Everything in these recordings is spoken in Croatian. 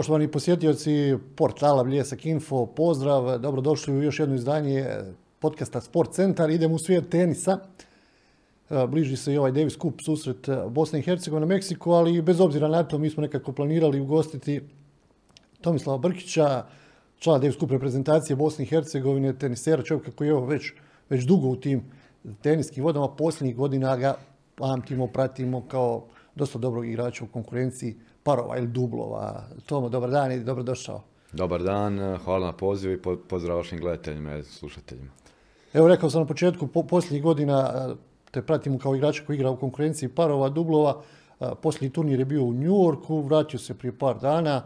Poštovani posjetioci portala Bljesak Info, pozdrav, dobrodošli u još jedno izdanje podcasta Sport Centar. Idemo u svijet tenisa. E, bliži se i ovaj Davis Cup susret Bosne i Hercegovine, Meksiko, ali bez obzira na to mi smo nekako planirali ugostiti Tomislava Brkića, člana Davis Cup reprezentacije Bosne i Hercegovine, tenisera, čovjeka koji je već, već dugo u tim teniskim vodama. Posljednjih godina ga pamtimo, pratimo kao dosta dobrog igrača u konkurenciji parova ili dublova. Tomo, dobar dan i dobrodošao. Dobar dan, hvala na pozivu i pozdrav vašim gledateljima i slušateljima. Evo rekao sam na početku, po, posljednjih godina te pratimo kao igrača koji igra u konkurenciji parova, dublova. Posljednji turnir je bio u New Yorku, vratio se prije par dana.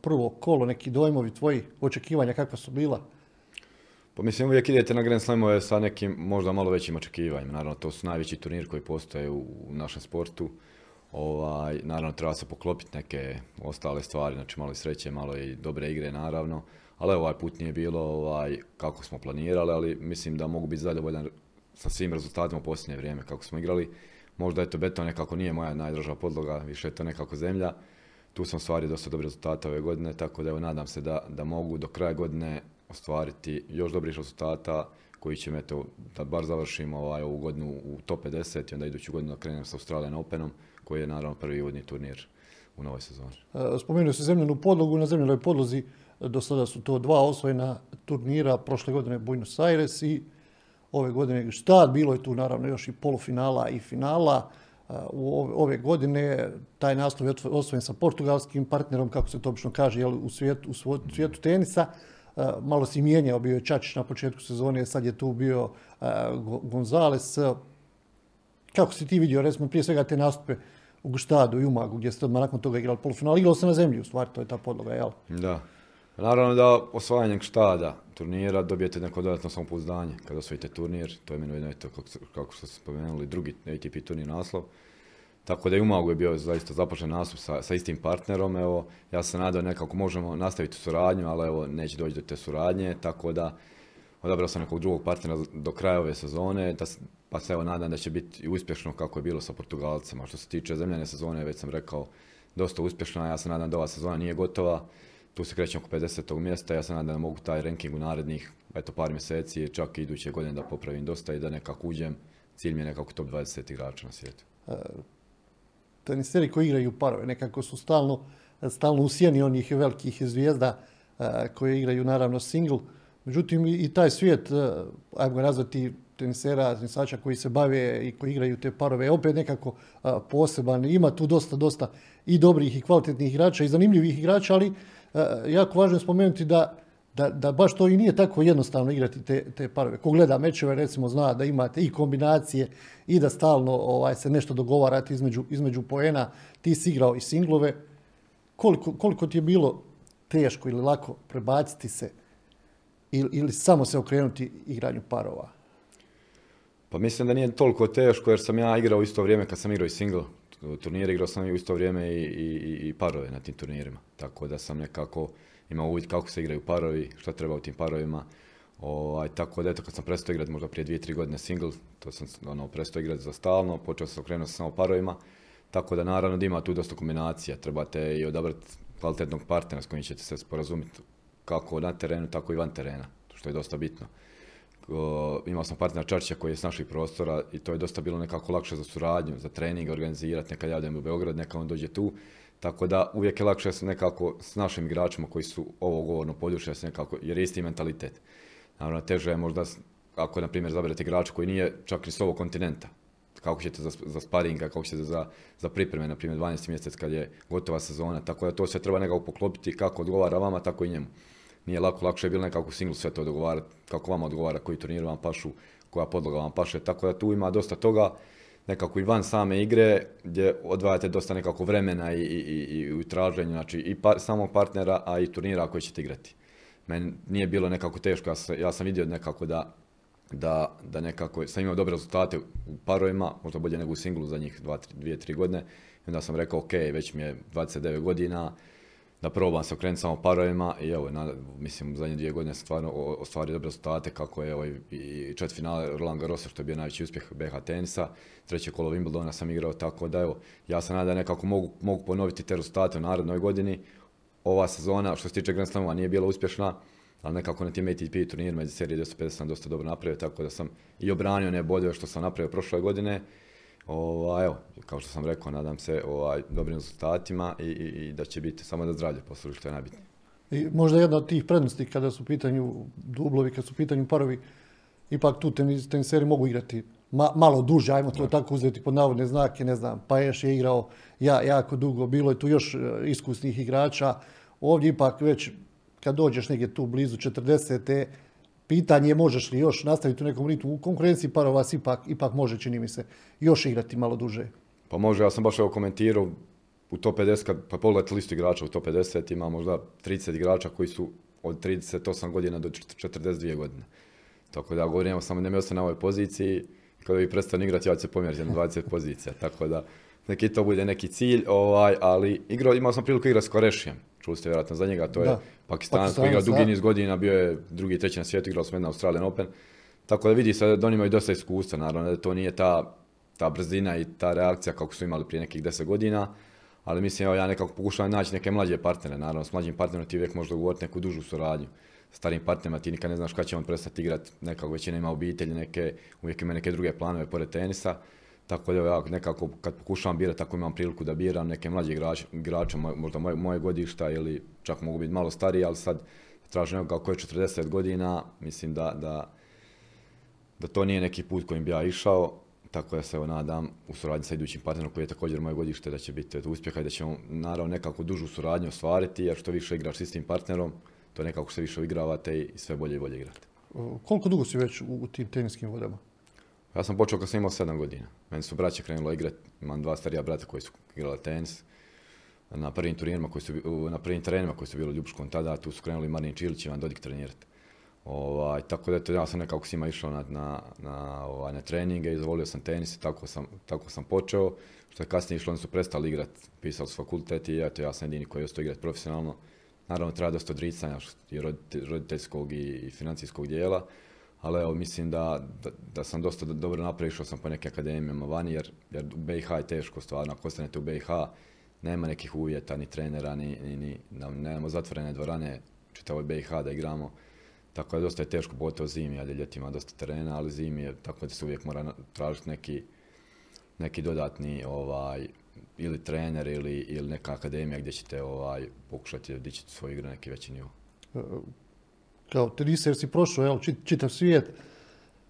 Prvo kolo, neki dojmovi tvoji, očekivanja kakva su bila? Pa mislim uvijek idete na Grand Slamove sa nekim možda malo većim očekivanjima. Naravno, to su najveći turnir koji postoje u našem sportu. Ovaj, naravno treba se poklopiti neke ostale stvari, znači malo i sreće, malo i dobre igre naravno. Ali ovaj put nije bilo ovaj, kako smo planirali, ali mislim da mogu biti zadovoljan sa svim rezultatima u posljednje vrijeme kako smo igrali. Možda je to beton nekako nije moja najdraža podloga, više je to nekako zemlja. Tu sam stvari dosta dobre rezultate ove godine, tako da evo nadam se da, da mogu do kraja godine ostvariti još dobrih rezultata koji će eto, da bar završimo ovaj, ovu godinu u top 50 i onda iduću godinu da krenem sa Australijan Openom koji je naravno prvi uvodni turnir u novoj sezoni. E, spomenuo se zemljenu podlogu, na zemljenoj podlozi do sada su to dva osvojena turnira, prošle godine Buenos Aires i ove godine Štad, bilo je tu naravno još i polufinala i finala. E, u ove godine taj naslov je osvojen sa portugalskim partnerom, kako se to obično kaže, jel, u, svijetu, u svijetu tenisa. E, malo si mijenjao, bio je Čačić na početku sezone, sad je tu bio Gonzales. Kako si ti vidio, recimo, prije svega te nastupe u Guštadu i Umagu, gdje ste odmah nakon toga igrali polufinal, igralo se na zemlji, u stvari, to je ta podloga, jel? Da. Naravno da osvajanjem štada turnira dobijete neko dodatno samopouzdanje kada osvojite turnir, to je meni ujedno kako, kako ste spomenuli drugi ATP turnir naslov. Tako da i Umagu je bio zaista započen nastup sa, sa, istim partnerom, evo, ja se nadao nekako možemo nastaviti suradnju, ali evo, neće doći do te suradnje, tako da odabrao sam nekog drugog partnera do kraja ove sezone, da, pa se evo nadam da će biti uspješno kako je bilo sa Portugalcima. Što se tiče zemljane sezone, već sam rekao, dosta uspješna, ja se nadam da ova sezona nije gotova, tu se krećem oko 50. mjesta, ja se nadam da mogu taj ranking u narednih eto, par mjeseci, čak i iduće godine da popravim dosta i da nekako uđem, cilj mi je nekako top 20 igrača na svijetu. E, teniseri koji igraju parove, nekako su stalno, stalno usijeni onih velikih zvijezda e, koje igraju naravno single, Međutim, i taj svijet, e, ajmo ga nazvati tenisera, tenisača koji se bave i koji igraju te parove, je opet nekako e, poseban. Ima tu dosta, dosta i dobrih i kvalitetnih igrača i zanimljivih igrača, ali e, jako važno je spomenuti da, da, da baš to i nije tako jednostavno igrati te, te parove. Ko gleda mečeve, recimo, zna da imate i kombinacije i da stalno ovaj, se nešto dogovarate između, između poena. Ti si igrao i singlove. Koliko, koliko ti je bilo teško ili lako prebaciti se ili, ili samo se okrenuti igranju parova? Pa mislim da nije toliko teško jer sam ja igrao u isto vrijeme kad sam igrao i single turnire, igrao sam u isto vrijeme i, i, i parove na tim turnirima. Tako da sam nekako imao uvid kako se igraju parovi, šta treba u tim parovima. Ovaj, tako da eto kad sam prestao igrati možda prije dvije, tri godine single, to sam ono, prestao igrati za stalno, počeo sam okrenuti samo parovima. Tako da naravno da ima tu dosta kombinacija, trebate i odabrati kvalitetnog partnera s kojim ćete se sporazumiti kako na terenu, tako i van terena, što je dosta bitno. imao sam partnera Čarčića koji je s naših prostora i to je dosta bilo nekako lakše za suradnju, za trening, organizirati, neka ja u Beograd, neka on dođe tu. Tako da uvijek je lakše nekako s našim igračima koji su ovo govorno područje, nekako, jer je isti mentalitet. Naravno, teže je možda ako, na primjer, zaberete igrača koji nije čak ni s ovog kontinenta, kako ćete za, za sparinga, kako ćete za, za pripreme, na primjer 12. mjesec kad je gotova sezona, tako da to sve treba nekako poklopiti kako odgovara vama, tako i njemu nije lako, lakše je bilo nekako single sve to dogovarati, kako vama odgovara, koji turnir vam pašu, koja podloga vam paše, tako da tu ima dosta toga, nekako i van same igre, gdje odvajate dosta nekako vremena i, i, i u traženju, znači i par, samog partnera, a i turnira koji ćete igrati. Meni nije bilo nekako teško, ja sam, ja sam vidio nekako da, da, da nekako sam imao dobre rezultate u parovima, možda bolje nego u singlu za njih dvije, tri godine. I onda sam rekao, ok, već mi je 29 godina, da probam se okrenuti samo parovima i evo, na, mislim, u zadnje dvije godine stvarno ostvario dobre rezultate, kako je ovaj, i čet finale Roland Garrosa, što je bio najveći uspjeh BH tenisa, treće kolo Wimbledona sam igrao, tako da evo, ja se nadam nekako mogu, mogu ponoviti te rezultate u narednoj godini, ova sezona što se tiče Grand Slamova nije bila uspješna, ali nekako na tim ATP turnirima iz serije 250 sam dosta dobro napravio, tako da sam i obranio ne bodove što sam napravio prošle godine. Ovaj, evo, kao što sam rekao, nadam se ovaj, dobrim rezultatima i, i, i da će biti samo da zdravlje posluži, što je najbitnije. I možda jedna od tih prednosti kada su u pitanju dublovi, kada su u pitanju parovi, ipak tu tenis, teniseri mogu igrati ma, malo duže, ajmo to tako uzeti pod navodne znake, ne znam, Paješ je igrao ja, jako dugo, bilo je tu još e, iskusnih igrača, ovdje ipak već kad dođeš negdje tu blizu 40. pitanje je možeš li još nastaviti u nekom ritmu. U konkurenciji parova ipak, ipak može, čini mi se, još igrati malo duže. Pa može, ja sam baš evo komentirao u top 50, kad pa pogledate listu igrača u top 50 ima možda 30 igrača koji su od 38 godina do 42 godine. Tako da govorim, samo ne mi na ovoj poziciji, kada bi prestanu igrati, ja ću se pomjeriti na 20 pozicija. Tako da neki to bude neki cilj, ovaj, ali igrao, imao sam priliku igrati s Korešijem. Čuli ste vjerojatno za njega, to je Pakistanac koji igrao dugi niz godina, bio je drugi, treći na svijetu, igrao sam jedna Australian Open. Tako da vidi se da oni imaju dosta iskustva, naravno da to nije ta, ta brzina i ta reakcija kako su imali prije nekih deset godina. Ali mislim, evo, ja nekako pokušavam naći neke mlađe partnere, naravno s mlađim partnerom ti uvijek možeš dogovoriti neku dužu suradnju starim partnerima, ti nikad ne znaš kada će on prestati igrati, nekako većina ima obitelji, neke, uvijek ima neke druge planove pored tenisa. Tako da ja nekako kad pokušavam birati, tako imam priliku da biram neke mlađe igrače, igrače možda moje, godišta ili čak mogu biti malo stariji, ali sad tražim nekoga kako je 40 godina, mislim da, da, da to nije neki put kojim bi ja išao, tako da se evo nadam u suradnji sa idućim partnerom koji je također moje godište da će biti uspjeha i da ćemo naravno nekako dužu suradnju ostvariti jer što više igraš s istim partnerom, to nekako se više uigravate i sve bolje i bolje igrate. Koliko dugo si već u tim teniskim vodama? Ja sam počeo kad sam imao sedam godina. Meni su braće krenula igrati, imam dva starija brata koji su igrali tenis. Na prvim turnirima koji su, na prvim terenima koji su bili u Ljubuškom tada, tu su krenuli Marin Čilić i Ivan Dodik trenirati. Ovaj, tako da eto, ja sam nekako s išao na, na, na, ovaj, na treninge, izvolio sam tenis i tako sam, tako sam počeo. Što je kasnije išlo, oni su prestali igrati, pisali su fakultet i eto, ja sam jedini koji je ostao igrati profesionalno. Naravno, treba dosta odricanja i roditeljskog i financijskog dijela, ali evo, mislim da, da, da sam dosta dobro napravio, išao sam po neke akademijama vani, jer, jer u BiH je teško stvarno, ako ostanete u BiH, nema nekih uvjeta, ni trenera, ni, ni, ni nemamo zatvorene dvorane, čitavoj BiH da igramo, tako da dosta je teško, pogotovo zimi, ajde ljetima dosta terena, ali zimi je tako da se uvijek mora tražiti neki, neki dodatni ovaj, ili trener ili, ili neka akademija gdje ćete ovaj, pokušati dići svoj igru na neki veći nivo. Kao teniser si prošao jel, čitav svijet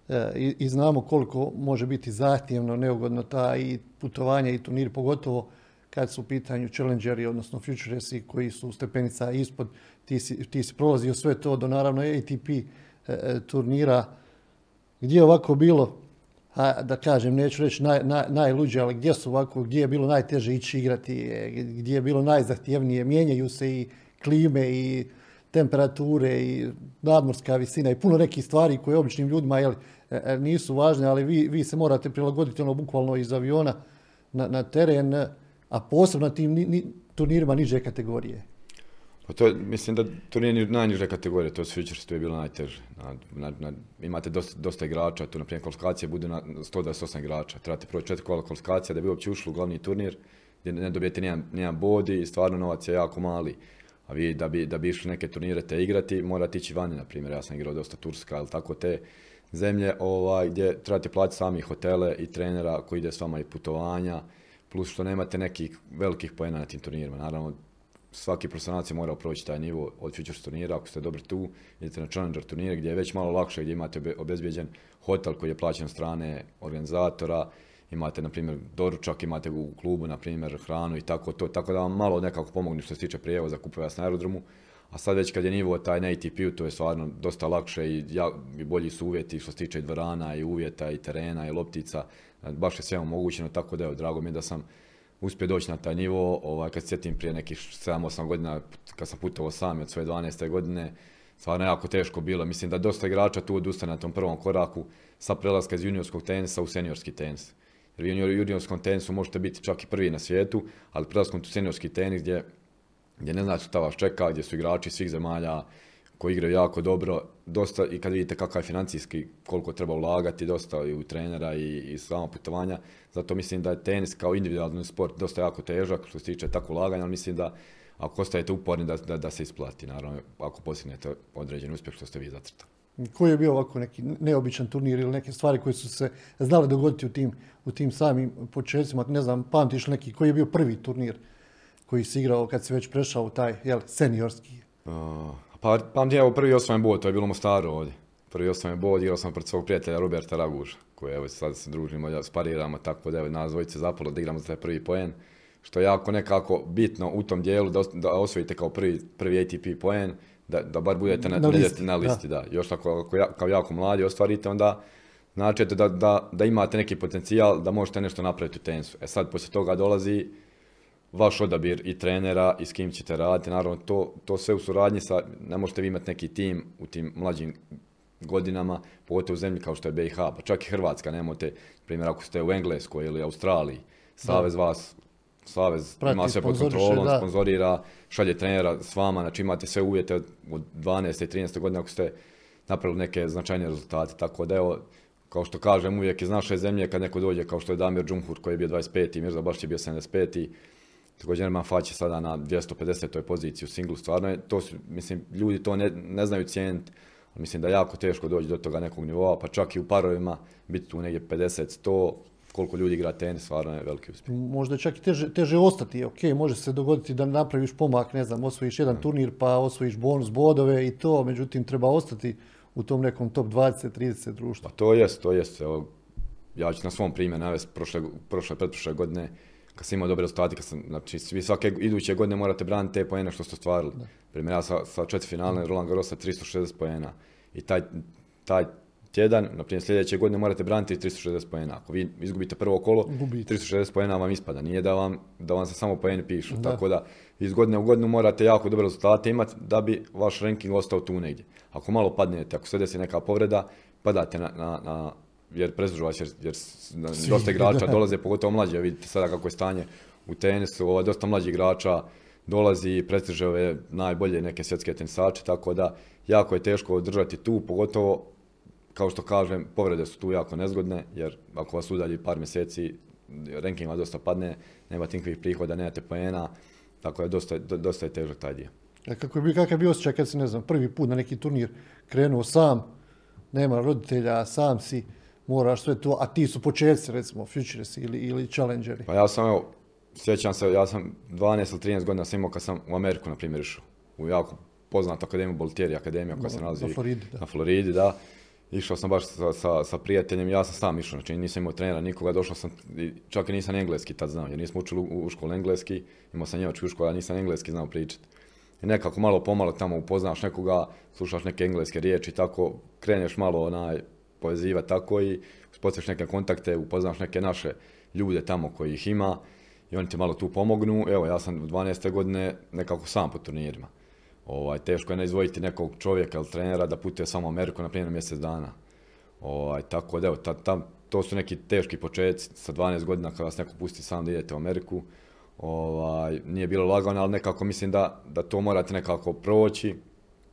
e, i, znamo koliko može biti zahtjevno, neugodno ta i putovanje i turnir, pogotovo kad su u pitanju challengeri, odnosno futuresi koji su stepenica ispod, ti si, ti si prolazio sve to do naravno ATP e, e, turnira. Gdje je ovako bilo a, da kažem, neću reći naj, naj, najluđe, ali gdje su ovako, gdje je bilo najteže ići igrati, e, gdje je bilo najzahtjevnije, mijenjaju se i klime i temperature i nadmorska visina i puno nekih stvari koje običnim ljudima jel, e, e, nisu važne, ali vi, vi se morate prilagoditi ono bukvalno iz aviona na, na teren, a posebno tim ni, ni, turnirima niže kategorije. Pa to, mislim da to nije najniže kategorije, to je Futures, je bilo najteže. Na, na, imate dosta, dosta igrača, tu na primjer kvalifikacije bude na 128 igrača. Trebate proći četiri kvalifikacija da bi uopće ušli u glavni turnir, gdje ne dobijete nijedan, nijedan bod i stvarno novac je jako mali. Vi da bi, da bi išli neke turnire te igrati, morate ići vani, na primjer, ja sam igrao dosta Turska ili tako te zemlje ovaj, gdje trebate platiti sami hotele i trenera koji ide s vama i putovanja, plus što nemate nekih velikih poena na tim turnirima. Naravno, svaki profesionalac je morao proći taj nivo od Futures turnira, ako ste dobri tu, idete na Challenger turnire gdje je već malo lakše, gdje imate obezbijeđen hotel koji je plaćen strane organizatora, imate, na primjer, doručak, imate u klubu, na primjer, hranu i tako to, tako da vam malo nekako pomogne što se tiče prijevoza, kupuje vas na aerodromu, a sad već kad je nivo taj na ATP-u, to je stvarno dosta lakše i, ja, i bolji su uvjeti što se tiče i dvorana i uvjeta i terena i loptica, baš je sve omogućeno, tako da je drago mi je da sam uspio doći na taj nivo, ovaj, kad sjetim prije nekih 7-8 godina, kad sam putovao sam od svoje 12. godine, stvarno jako teško bilo. Mislim da dosta igrača tu odustane na tom prvom koraku sa prelaska iz juniorskog tenisa u seniorski tenis. Jer u juniorskom tenisu možete biti čak i prvi na svijetu, ali prelaskom u seniorski tenis gdje, gdje ne znači šta vas čeka, gdje su igrači svih zemalja, koji igraju jako dobro, dosta i kad vidite kakav je financijski, koliko treba ulagati, dosta i u trenera i, i sama putovanja, zato mislim da je tenis kao individualni sport dosta jako težak što se tiče tako ulaganja, ali mislim da ako ostajete uporni da, da, da se isplati, naravno, ako postignete određen uspjeh što ste vi zacrtali. Koji je bio ovako neki neobičan turnir ili neke stvari koje su se znale dogoditi u tim, u tim samim početcima? Ne znam, pamtiš neki, koji je bio prvi turnir koji si igrao kad si već prešao u taj jel, seniorski? Uh, pa pamtim, evo prvi osvojen bod, to je bilo Mostaru ovdje. Prvi osvojen bod, igrao sam pred svog prijatelja Roberta Raguža, koji evo sad se družimo, spariramo, tako da evo nas dvojice zapalo da igramo za taj prvi poen što je jako nekako bitno u tom dijelu da, da osvojite kao prvi, prvi ATP poen, da, da bar budete na, na listi. Na listi da. Još ako, ako kao jako mladi ostvarite, onda znači da, da, da imate neki potencijal da možete nešto napraviti u tenisu. E sad, poslije toga dolazi vaš odabir i trenera i s kim ćete raditi. Naravno, to, to sve u suradnji sa, ne možete vi imati neki tim u tim mlađim godinama, pogotovo u zemlji kao što je BiH, pa čak i Hrvatska, nemate, primjer ako ste u Engleskoj ili Australiji, savez vas Savez Prati, ima sve pod kontrolom, sponzorira, šalje trenera s vama, znači imate sve uvjete od 12. i 13. godine ako ste napravili neke značajne rezultate. Tako da evo, kao što kažem, uvijek iz naše zemlje kad neko dođe kao što je Damir Džumhur koji je bio 25. Mirza Baš je bio 75. Također Erman Fać je sada na 250. poziciji u singlu. Stvarno je, to su, mislim, ljudi to ne, ne znaju cijeniti. Mislim da je jako teško doći do toga nekog nivoa, pa čak i u parovima biti tu negdje 50, 100, koliko ljudi igra tenis, stvarno je veliki uspjeh. Možda je čak i teže, teže ostati, ok, može se dogoditi da napraviš pomak, ne znam, osvojiš jedan turnir pa osvojiš bonus bodove i to, međutim treba ostati u tom nekom top 20, 30 društva. Pa to jest, to jest, evo, ja ću na svom primjeru navesti prošle, prošle, pretprošle godine, kad sam imao dobre rezultate, kad sam, znači, svi svake iduće godine morate braniti te poene što ste ostvarili. Primjer, ja sa, sa četiri finale Roland Garrosa 360 poena i taj, taj tjedan, na primjer sljedeće godine morate braniti 360 poena. Ako vi izgubite prvo kolo, Gubite. 360 poena vam ispada. Nije da vam, da vam se samo poeni pišu. Tako da iz godine u godinu morate jako dobre rezultate imati da bi vaš ranking ostao tu negdje. Ako malo padnete, ako se desi neka povreda, padate na, na, na jer prezužu vas, jer, jer dosta igrača dolaze, pogotovo mlađe, vidite sada kako je stanje u tenisu, ovo, dosta mlađih igrača dolazi i prestiže ove najbolje neke svjetske tenisače, tako da jako je teško održati tu, pogotovo kao što kažem, povrede su tu jako nezgodne, jer ako vas udalji par mjeseci, ranking vas dosta padne, nemate nikakvih prihoda, nemate poena, tako da dosta, dosta je težak taj dio. A kako je, kakav je bio osjećaj kad si, ne znam, prvi put na neki turnir krenuo sam, nema roditelja, sam si, moraš sve to, a ti su početci, recimo, futures ili, ili challengeri? Pa ja sam, evo, sjećam se, ja sam 12 ili 13 godina sam imao kad sam u Ameriku, na primjer, išao. U jako poznatu akademiju, Boltieri akademija koja se nalazi na Floridi, da. Na Floridi, da. Išao sam baš sa, sa, sa, prijateljem, ja sam sam išao, znači nisam imao trenera nikoga, došao sam, čak i nisam engleski tad znao, jer nismo učili u, u školu engleski, imao sam njemački u školu, a nisam engleski znao pričati. I nekako malo pomalo tamo upoznaš nekoga, slušaš neke engleske riječi, tako kreneš malo onaj poveziva tako i uspostaviš neke kontakte, upoznaš neke naše ljude tamo koji ih ima i oni ti malo tu pomognu. Evo, ja sam u 12. godine nekako sam po turnirima. Ovaj, teško je ne izvojiti nekog čovjeka ili trenera da putuje samo u Ameriku na primjer mjesec dana. Ovaj, tako da evo, ta, to su neki teški početci sa 12 godina kada vas neko pusti sam da idete u Ameriku. Ovaj, nije bilo lagano, ali nekako mislim da, da to morate nekako proći.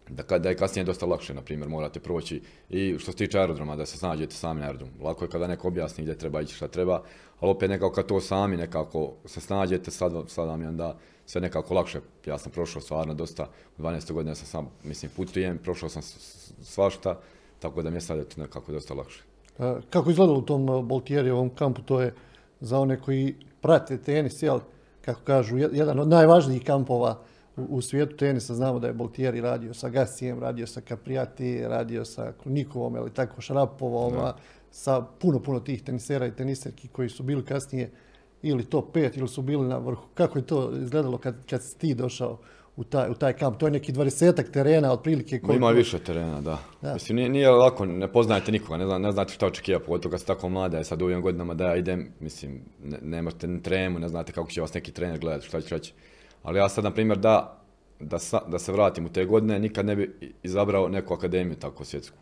Da, da je kasnije dosta lakše, na primjer, morate proći i što se tiče aerodroma, da se snađete sami na aerodromu. Lako je kada neko objasni gdje treba ići šta treba, ali opet nekako kad to sami nekako se snađete, sad, sad vam je onda sve nekako lakše. Ja sam prošao stvarno dosta, u 12. godine sam sam, mislim, putujem, prošao sam svašta, tako da mi je sad nekako dosta lakše. Kako izgledalo u tom ovom kampu, to je za one koji prate tenis, jel, kako kažu, jedan od najvažnijih kampova u, svijetu tenisa. Znamo da je Boltieri radio sa Gasijem, radio sa Caprijati, radio sa Krunikovom, ili tako, Šarapovom, sa puno, puno tih tenisera i teniserki koji su bili kasnije ili top pet ili su bili na vrhu. Kako je to izgledalo kad, kad si ti došao u taj, u taj kamp? To je neki dvadesetak terena otprilike. Koliko... Ima više terena, da. Mislim, nije, nije, lako, ne poznajete nikoga, ne, zna, ne znate šta očekivati, pogotovo kad ste tako mlada, je sad u ovim godinama da ja idem, mislim, ne, nemate ni tremu, ne znate kako će vas neki trener gledati, šta će reći. Ali ja sad, na primjer, da, da, da se vratim u te godine, nikad ne bi izabrao neku akademiju tako svjetsku.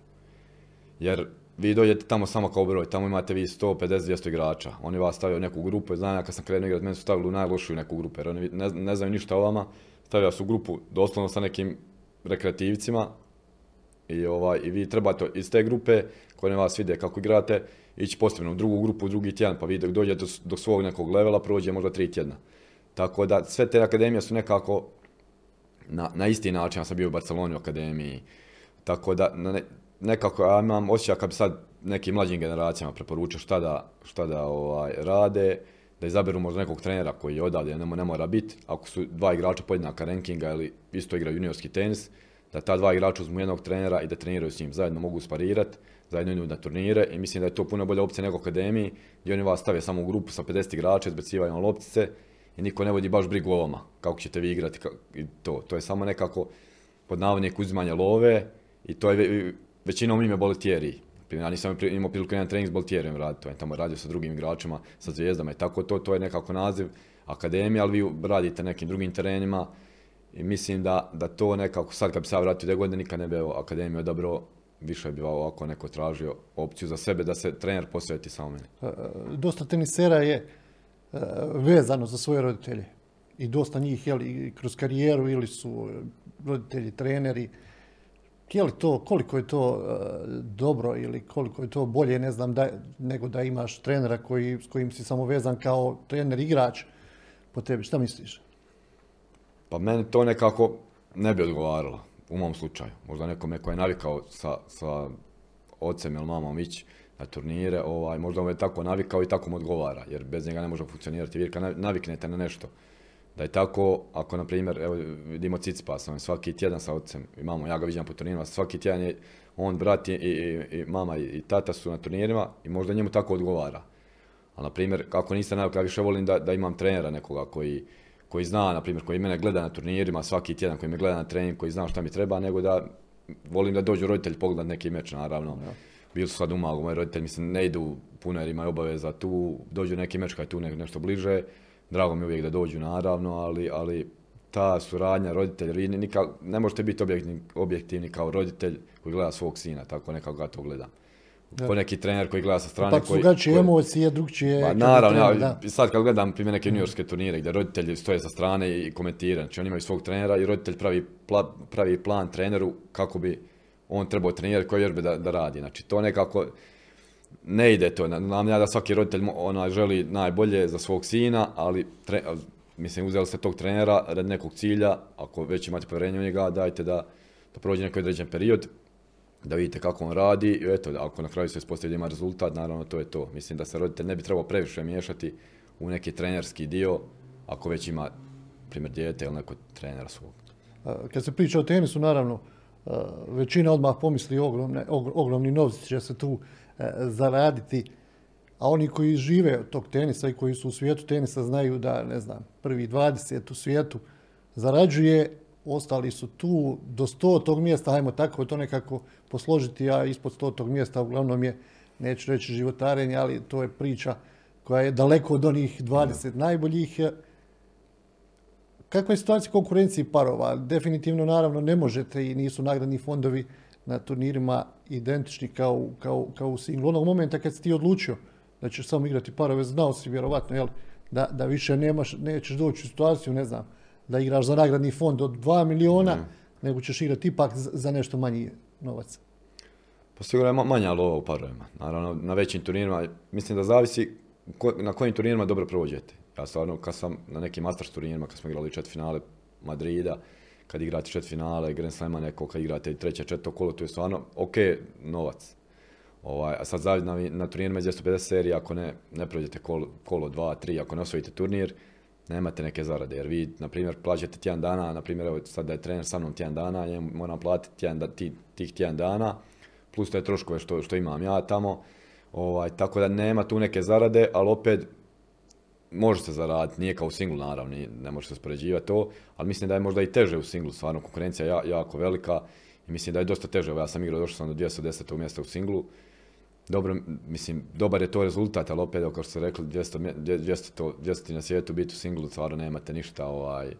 Jer vi dođete tamo samo kao broj, tamo imate vi 150-200 igrača. Oni vas stavljaju u neku grupu, znam ja kad sam krenuo igrati, meni su stavili u najlošiju neku grupu, jer oni ne, ne znaju ništa o vama, stavljaju vas u grupu doslovno sa nekim rekreativcima i, ovaj, i vi trebate iz te grupe koje vas vide kako igrate, ići postepeno u drugu grupu, u drugi tjedan, pa vi dok dođete do, svog nekog levela prođe možda tri tjedna. Tako da sve te akademije su nekako na, na isti način, ja sam bio u Barceloni u akademiji, tako da nekako ja imam osjećaj kad bi sad nekim mlađim generacijama preporučio šta da, šta da ovaj, rade, da izaberu možda nekog trenera koji je odavde, ne, ne mora biti, ako su dva igrača podjednaka rankinga ili isto igra juniorski tenis, da ta dva igrača uzmu jednog trenera i da treniraju s njim, zajedno mogu sparirati, zajedno idu na turnire i mislim da je to puno bolja opcija nego akademiji gdje oni vas stave samo u grupu sa 50 igrača, izbacivaju na loptice i niko ne vodi baš brigu o vama, kako ćete vi igrati i to. To je samo nekako pod navodnik uzimanja love i to je većinom ime boletijeriji. Ja nisam imao priliku jedan trening s boltijerom raditi, on je tamo radio sa drugim igračima, sa zvijezdama i tako to, to je nekako naziv akademije, ali vi radite nekim drugim terenima i mislim da, da to nekako, sad kad bi ja vratio godine, nikad ne bi akademiju odabrao, više bi ovako neko tražio opciju za sebe da se trener posveti samo meni. E, dosta tenisera je e, vezano za svoje roditelje i dosta njih jeli, kroz karijeru ili su roditelji treneri je to, koliko je to e, dobro ili koliko je to bolje, ne znam, da, nego da imaš trenera koji, s kojim si samo vezan kao trener igrač po tebi. Šta misliš? Pa meni to nekako ne bi odgovaralo u mom slučaju. Možda nekome ko je navikao sa, sa ocem ili mamom ići na turnire, ovaj, možda mu je tako navikao i tako mu odgovara, jer bez njega ne može funkcionirati. Vi kad naviknete na nešto, da je tako, ako na primjer, evo vidimo Cicipas, on svaki tjedan sa ocem, imamo, ja ga vidim po turnirima, svaki tjedan je on, brat i, i, mama i, tata su na turnirima i možda njemu tako odgovara. A na primjer, kako niste navikli, ja više volim da, da imam trenera nekoga koji, koji zna, na primjer, koji mene gleda na turnirima svaki tjedan, koji me gleda na trening, koji zna šta mi treba, nego da volim da dođu roditelji pogledat neki meč, naravno. Ja. Bili su sad u Magu, moji roditelji, mislim, ne idu puno jer imaju obaveza tu, dođu neki meč kad je tu nešto bliže, drago mi je uvijek da dođu naravno, ali, ali ta suradnja roditelj, vi ne možete biti objektivni, objektivni kao roditelj koji gleda svog sina, tako nekako ga to gledam. Ko neki trener koji gleda sa strane. Pa su drugačije emocije, drugčije... Pa naravno, ja, sad kad gledam primjer neke juniorske turnire gdje roditelji stoje sa strane i komentiraju, znači oni imaju svog trenera i roditelj pravi, pravi plan treneru kako bi on trebao trenirati, koji vježbe da, da radi. Znači to nekako ne ide to. Znam ja da svaki roditelj ona, želi najbolje za svog sina, ali mislim uzeli ste tog trenera radi nekog cilja, ako već imate povjerenje u njega, dajte da, da prođe neki određen period, da vidite kako on radi i eto, ako na kraju se ispostavi da ima rezultat, naravno to je to. Mislim da se roditelj ne bi trebao previše miješati u neki trenerski dio, ako već ima primjer dijete ili neko trenera svog. Kad se priča o tenisu, naravno, većina odmah pomisli ogromne, ogromni novci će se tu zaraditi, a oni koji žive od tog tenisa i koji su u svijetu tenisa znaju da, ne znam, prvi 20 u svijetu zarađuje, ostali su tu do 100 tog mjesta, ajmo tako to nekako posložiti, a ispod 100 tog mjesta uglavnom je, neću reći životarenje, ali to je priča koja je daleko od onih 20 najboljih kakva je situacija konkurenciji parova? Definitivno, naravno, ne možete i nisu nagradni fondovi na turnirima identični kao, kao, kao u singlu. Onog momenta kad si ti odlučio da ćeš samo igrati parove, znao si vjerovatno jel, da, da više nemaš, nećeš doći u situaciju, ne znam, da igraš za nagradni fond od 2 miliona, nego ćeš igrati ipak za nešto manji novac. Pa sigurno je manja lova u parovima. Naravno, na većim turnirima, mislim da zavisi na kojim turnirima dobro provođete. Ja stvarno, kad sam na nekim Masters turnirima, kad smo igrali četiri finale Madrida, kad igrate četiri finale, Grand Slama neko, kad igrate treće, četvrto kolo, to je stvarno ok novac. Ovaj, a sad zavid na, na turnirima iz 250 serija, ako ne, ne prođete kolo, kolo 2, 3, ako ne osvojite turnir, nemate neke zarade. Jer vi, na primjer, plaćate tjedan dana, na primjer, evo sad da je trener sa mnom tjedan dana, ja moram platiti tjedan, tih tjedan dana, plus te troškove što, što imam ja tamo. Ovaj, tako da nema tu neke zarade, ali opet može se zaraditi, nije kao u singlu naravno, ne može se uspoređivati to, ali mislim da je možda i teže u singlu, stvarno konkurencija je jako velika i mislim da je dosta teže, ja sam igrao, došao sam do 210. mjesta u singlu, dobro, mislim, dobar je to rezultat, ali opet, kao što ste rekli, 200, 200, 200 na svijetu biti u singlu, stvarno nemate ništa, ovaj,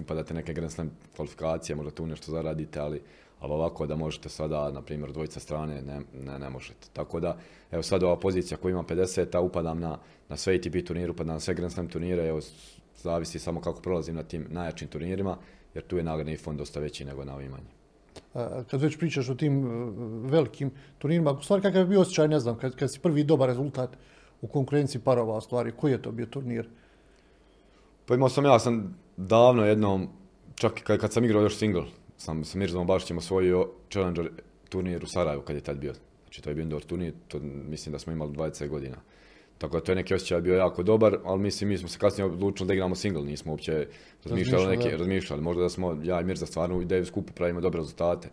upadate neke Grand Slam kvalifikacije, možda tu nešto zaradite, ali ali ovako da možete sada, na primjer, dvojica strane, ne, ne, ne možete. Tako da, evo sad ova pozicija koju ima 50, a upadam na, na sve ATP turnir, upadam na sve Grand Slam turnire, evo, zavisi samo kako prolazim na tim najjačim turnirima, jer tu je nagradni fond dosta veći nego na ovim manjim. Kad već pričaš o tim e, velikim turnirima, u stvari kakav je bio osjećaj, ne znam, kad, kad si prvi dobar rezultat u konkurenciji parova, u stvari, koji je to bio turnir? Pa imao sam, ja sam davno jednom čak kad, kad sam igrao još single, sam sa Mirzom Bašićem osvojio Challenger turnir u Sarajevu kad je tad bio. Znači to je bio indoor turnir, to mislim da smo imali 20 godina. Tako da to je neki osjećaj bio jako dobar, ali mislim mi smo se kasnije odlučili da igramo single, nismo uopće razmišljali, neki, razmišljali. Možda da smo ja i Mirza stvarno u Davis skupu pravimo dobre rezultate.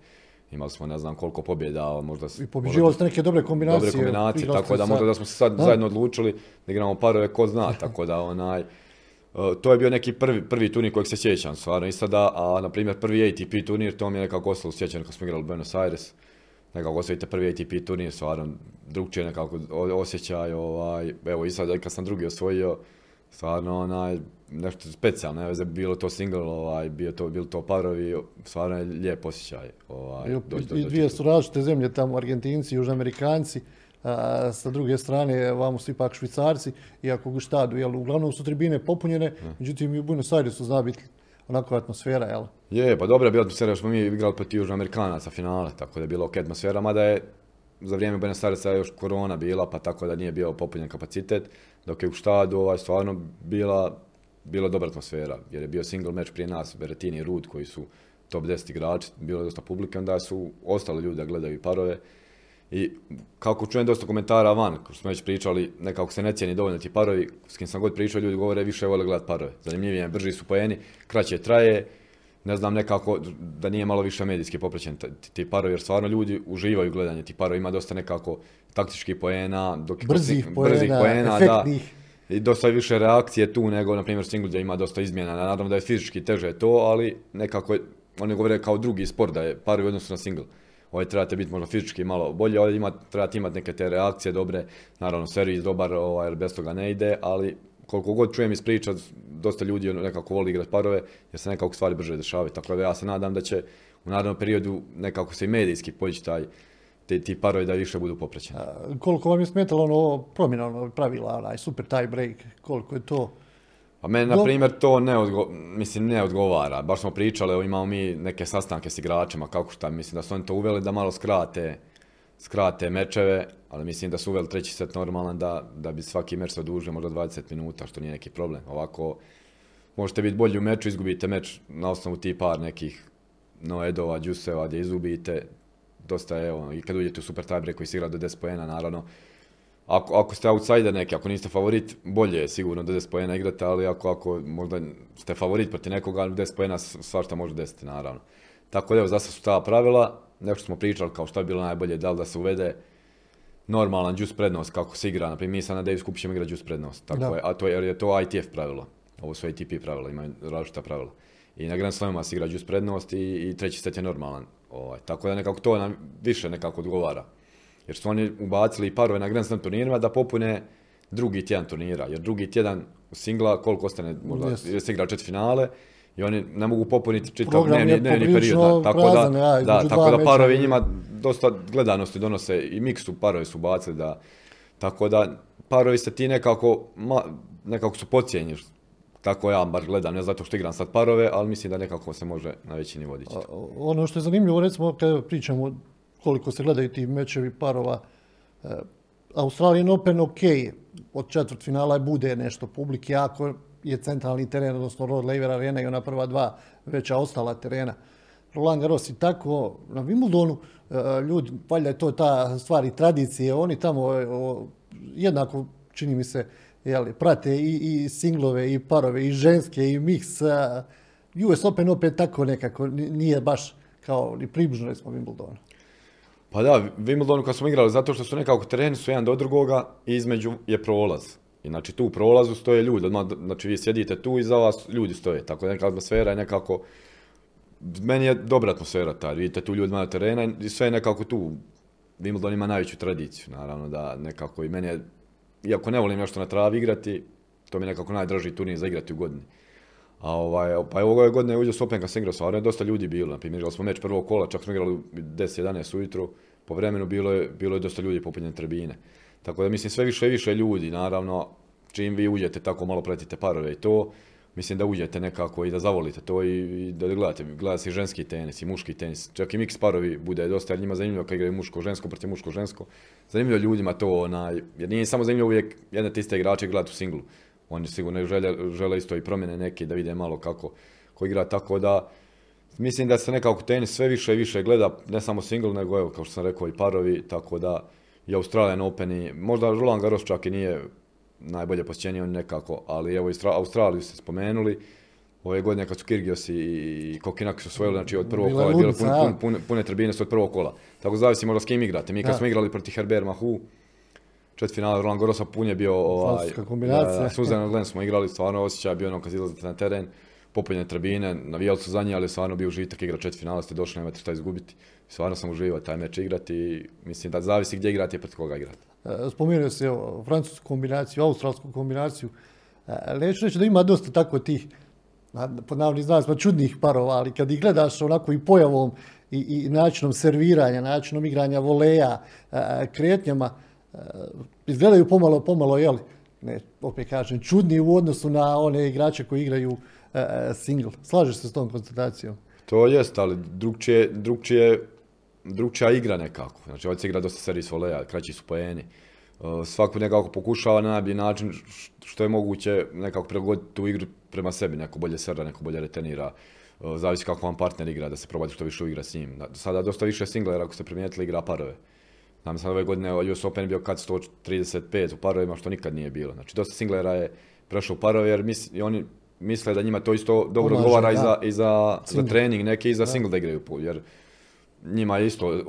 Imali smo ne znam koliko pobjeda, možda... I pobjeđivali ste neke dobre kombinacije. Dobre kombinacije, tako da možda da smo se sad zajedno odlučili da igramo parove, ko zna, tako da onaj... Uh, to je bio neki prvi, prvi turnir kojeg se sjećam stvarno i sada, a na primjer prvi ATP turnir, to mi je nekako ostalo sjećano kad smo igrali u Buenos Aires. Nekako osjetite prvi ATP turnir, stvarno drugčije nekako osjećaj, ovaj, evo i sad kad sam drugi osvojio, stvarno onaj, nešto specijalno, ne bilo to single, ovaj, bio to, bilo to parovi, stvarno je lijep osjećaj. Ovaj, I, dvije su različite zemlje tamo, Argentinci, Južnoamerikanci, a, sa druge strane vamo su ipak Švicarci, iako u štadu, jel, uglavnom su tribine popunjene, međutim i u Buenos Airesu zna biti onako atmosfera, jel? Je, pa dobra je bila atmosfera, smo mi igrali protiv Južnoamerikanaca finale, tako da je bila ok atmosfera, mada je za vrijeme Buenos Airesa još korona bila, pa tako da nije bio popunjen kapacitet, dok je u štadu ovaj, stvarno bila, bila dobra atmosfera, jer je bio single match prije nas, Berettini i Rud, koji su top 10 igrači, bilo je dosta publike, onda su ostali ljudi da gledaju parove. I kako čujem dosta komentara van, kao smo već pričali, nekako se ne cijeni dovoljno ti parovi, s kim sam god pričao, ljudi govore više vole gledati parove. Zanimljivije, brži su pojeni, kraće traje, ne znam nekako da nije malo više medijski poprećen ti parovi, jer stvarno ljudi uživaju gledanje ti parova, ima dosta nekako taktičkih poena, dok brzih, poena, brzih poena, da. I dosta više reakcije tu nego, na primjer, single gdje ima dosta izmjena. Naravno da je fizički teže to, ali nekako, oni govore kao drugi sport da je parovi u odnosu na single. Ovaj trebate biti možda fizički malo bolje, ovdje ima, trebate imati neke te reakcije dobre, naravno servis dobar, ovaj, bez toga ne ide, ali koliko god čujem iz priča, dosta ljudi ono, nekako voli igrati parove, jer se nekako stvari brže dešavaju. Tako da ja se nadam da će u narednom periodu nekako se i medijski poći taj, ti, ti parovi da više budu poprećeni. koliko vam je smetalo ono promjena ono pravila, onaj super tie break, koliko je to? Pa meni, na primjer, to ne, mislim, ne odgovara. Baš smo pričali, imamo mi neke sastanke s igračima, kako šta, mislim da su oni to uveli da malo skrate, skrate mečeve, ali mislim da su uveli treći set normalan da, da bi svaki meč se odužio možda 20 minuta, što nije neki problem. Ovako, možete biti bolji u meču, izgubite meč na osnovu tih par nekih noedova, džuseva gdje izgubite. Dosta je, evo, i kad uđete u super tiebreak koji se igra do 10 pojena, naravno, ako, ako ste outsider neki, ako niste favorit, bolje je sigurno do 10 pojena igrate, ali ako, ako možda ste favorit protiv nekoga, 10 pojena svašta može desiti, naravno. Tako da evo, zasta su ta pravila, nešto smo pričali kao što bi bilo najbolje, da li da se uvede normalan juice prednost kako se igra, naprimjer mi sad na Davis Cup igrati juice prednost, tako je, a to je, je to ITF pravilo, ovo su ATP pravila, imaju različita pravila. I na Grand Slamima se igra juice prednost i, i treći set je normalan, ovaj, tako da nekako to nam više nekako odgovara. Jer su oni ubacili parove na Grand Slam turnirima da popune drugi tjedan turnira, jer drugi tjedan u singla koliko ostane, možda yes. se igra četiri finale, i oni ne mogu popuniti čitav dnevni, dnevni period. tako da, da, tako da parovi njima dosta gledanosti donose i miksu parovi su bacili da, tako da parovi se ti nekako, ma, nekako su pocijenjeni. Tako ja bar gledam, ne zato što igram sad parove, ali mislim da nekako se može na većini voditi. Ono što je zanimljivo, recimo kada pričamo koliko se gledaju ti mečevi parova, e, Australian Open ok, od četvrt finala bude nešto publike, ako je centralni teren, odnosno Rod Laver Arena i ona prva dva veća ostala terena. Roland Garros i tako, na Wimbledonu, e, ljudi, valjda je to ta stvar i tradicije, oni tamo e, jednako, čini mi se, jeli, prate i, i singlove, i parove, i ženske, i mix. US Open opet tako nekako nije baš kao ni približno, recimo, Wimbledonu. Pa da, Wimbledonu kad smo igrali, zato što su nekako tereni su jedan do drugoga i između je prolaz. I znači tu u prolazu stoje ljudi, odmah, znači vi sjedite tu i za vas ljudi stoje, tako da neka atmosfera je nekako, meni je dobra atmosfera ta, vidite tu ljudi na terena i sve je nekako tu, Wimbledon ima najveću tradiciju, naravno da nekako i meni je, iako ne volim nešto na travi igrati, to mi je nekako najdraži turnir za igrati u godini. A ovaj, pa ove godine uđe s Open kad sam igrao, stvarno je dosta ljudi bilo, na primjer, igrali smo meč prvog kola, čak smo igrali u 10-11 ujutro, po vremenu bilo je, bilo je dosta ljudi popunjene tribine. Tako da mislim sve više i više ljudi, naravno, čim vi uđete tako malo pratite parove i to, mislim da uđete nekako i da zavolite to i, da gledate, gledate i ženski tenis i muški tenis, čak i mix parovi bude dosta, jer njima zanimljivo kad igraju muško-žensko protiv muško-žensko, zanimljivo ljudima to, onaj, jer nije samo zanimljivo uvijek jedne te iste igrače gledati u singlu, oni sigurno žele, žele isto i promjene neke da vide malo kako, ko igra tako da mislim da se nekako tenis sve više i više gleda, ne samo single, nego evo, kao što sam rekao, i parovi, tako da i Australian Open i možda Roland Garros čak i nije najbolje posjećenije on nekako, ali evo Australiju ste spomenuli, ove godine kad su Kirgios i Kokinak su osvojili, znači od prvog kola je bilo pune, pune, pune tribine su od prvog kola. Tako zavisi možda s kim igrate. Mi kad smo igrali protiv Herbert Mahu, četiri finale Roland Garrosa pun je bio ovaj, kombinacija. Suzanne Glenn smo igrali, stvarno osjećaj bio ono kad izlazite na teren, popunjene tribine, navijali su za nje, ali stvarno bio užitak igra četiri finala, ste došli, nemate šta izgubiti. Stvarno sam uživao taj meč igrati i mislim da zavisi gdje igrate i protiv koga igrate. E, spomenuo se evo, francusku kombinaciju, australsku kombinaciju. E, neću reći da ima dosta tako tih pod navodnim znacima čudnih parova, ali kad ih gledaš onako i pojavom i, i načinom serviranja, načinom igranja voleja, e, kretnjama, izgledaju pomalo, pomalo, jel, ne, opet kažem, čudni u odnosu na one igrače koji igraju single. Slažeš se s tom konstatacijom? To jest, ali drugčije, drugčije, drugčija igra nekako. Znači, ovdje se igra dosta servis voleja, kraći su poeni. Svako nekako pokušava na najbolji način što je moguće nekako prilagoditi tu igru prema sebi. Neko bolje serra, neko bolje retenira. Zavisi kako vam partner igra, da se probate što više igra s njim. Sada dosta više singlera, ako ste primijetili, igra parove. Znam sam ove godine US Open bio kad 135 u parovima, što nikad nije bilo. Znači, dosta singlera je prešao u parove, jer misli, oni misle da njima to isto dobro odgovara i, za, i za, za, trening, neki i za single da igraju jer njima je isto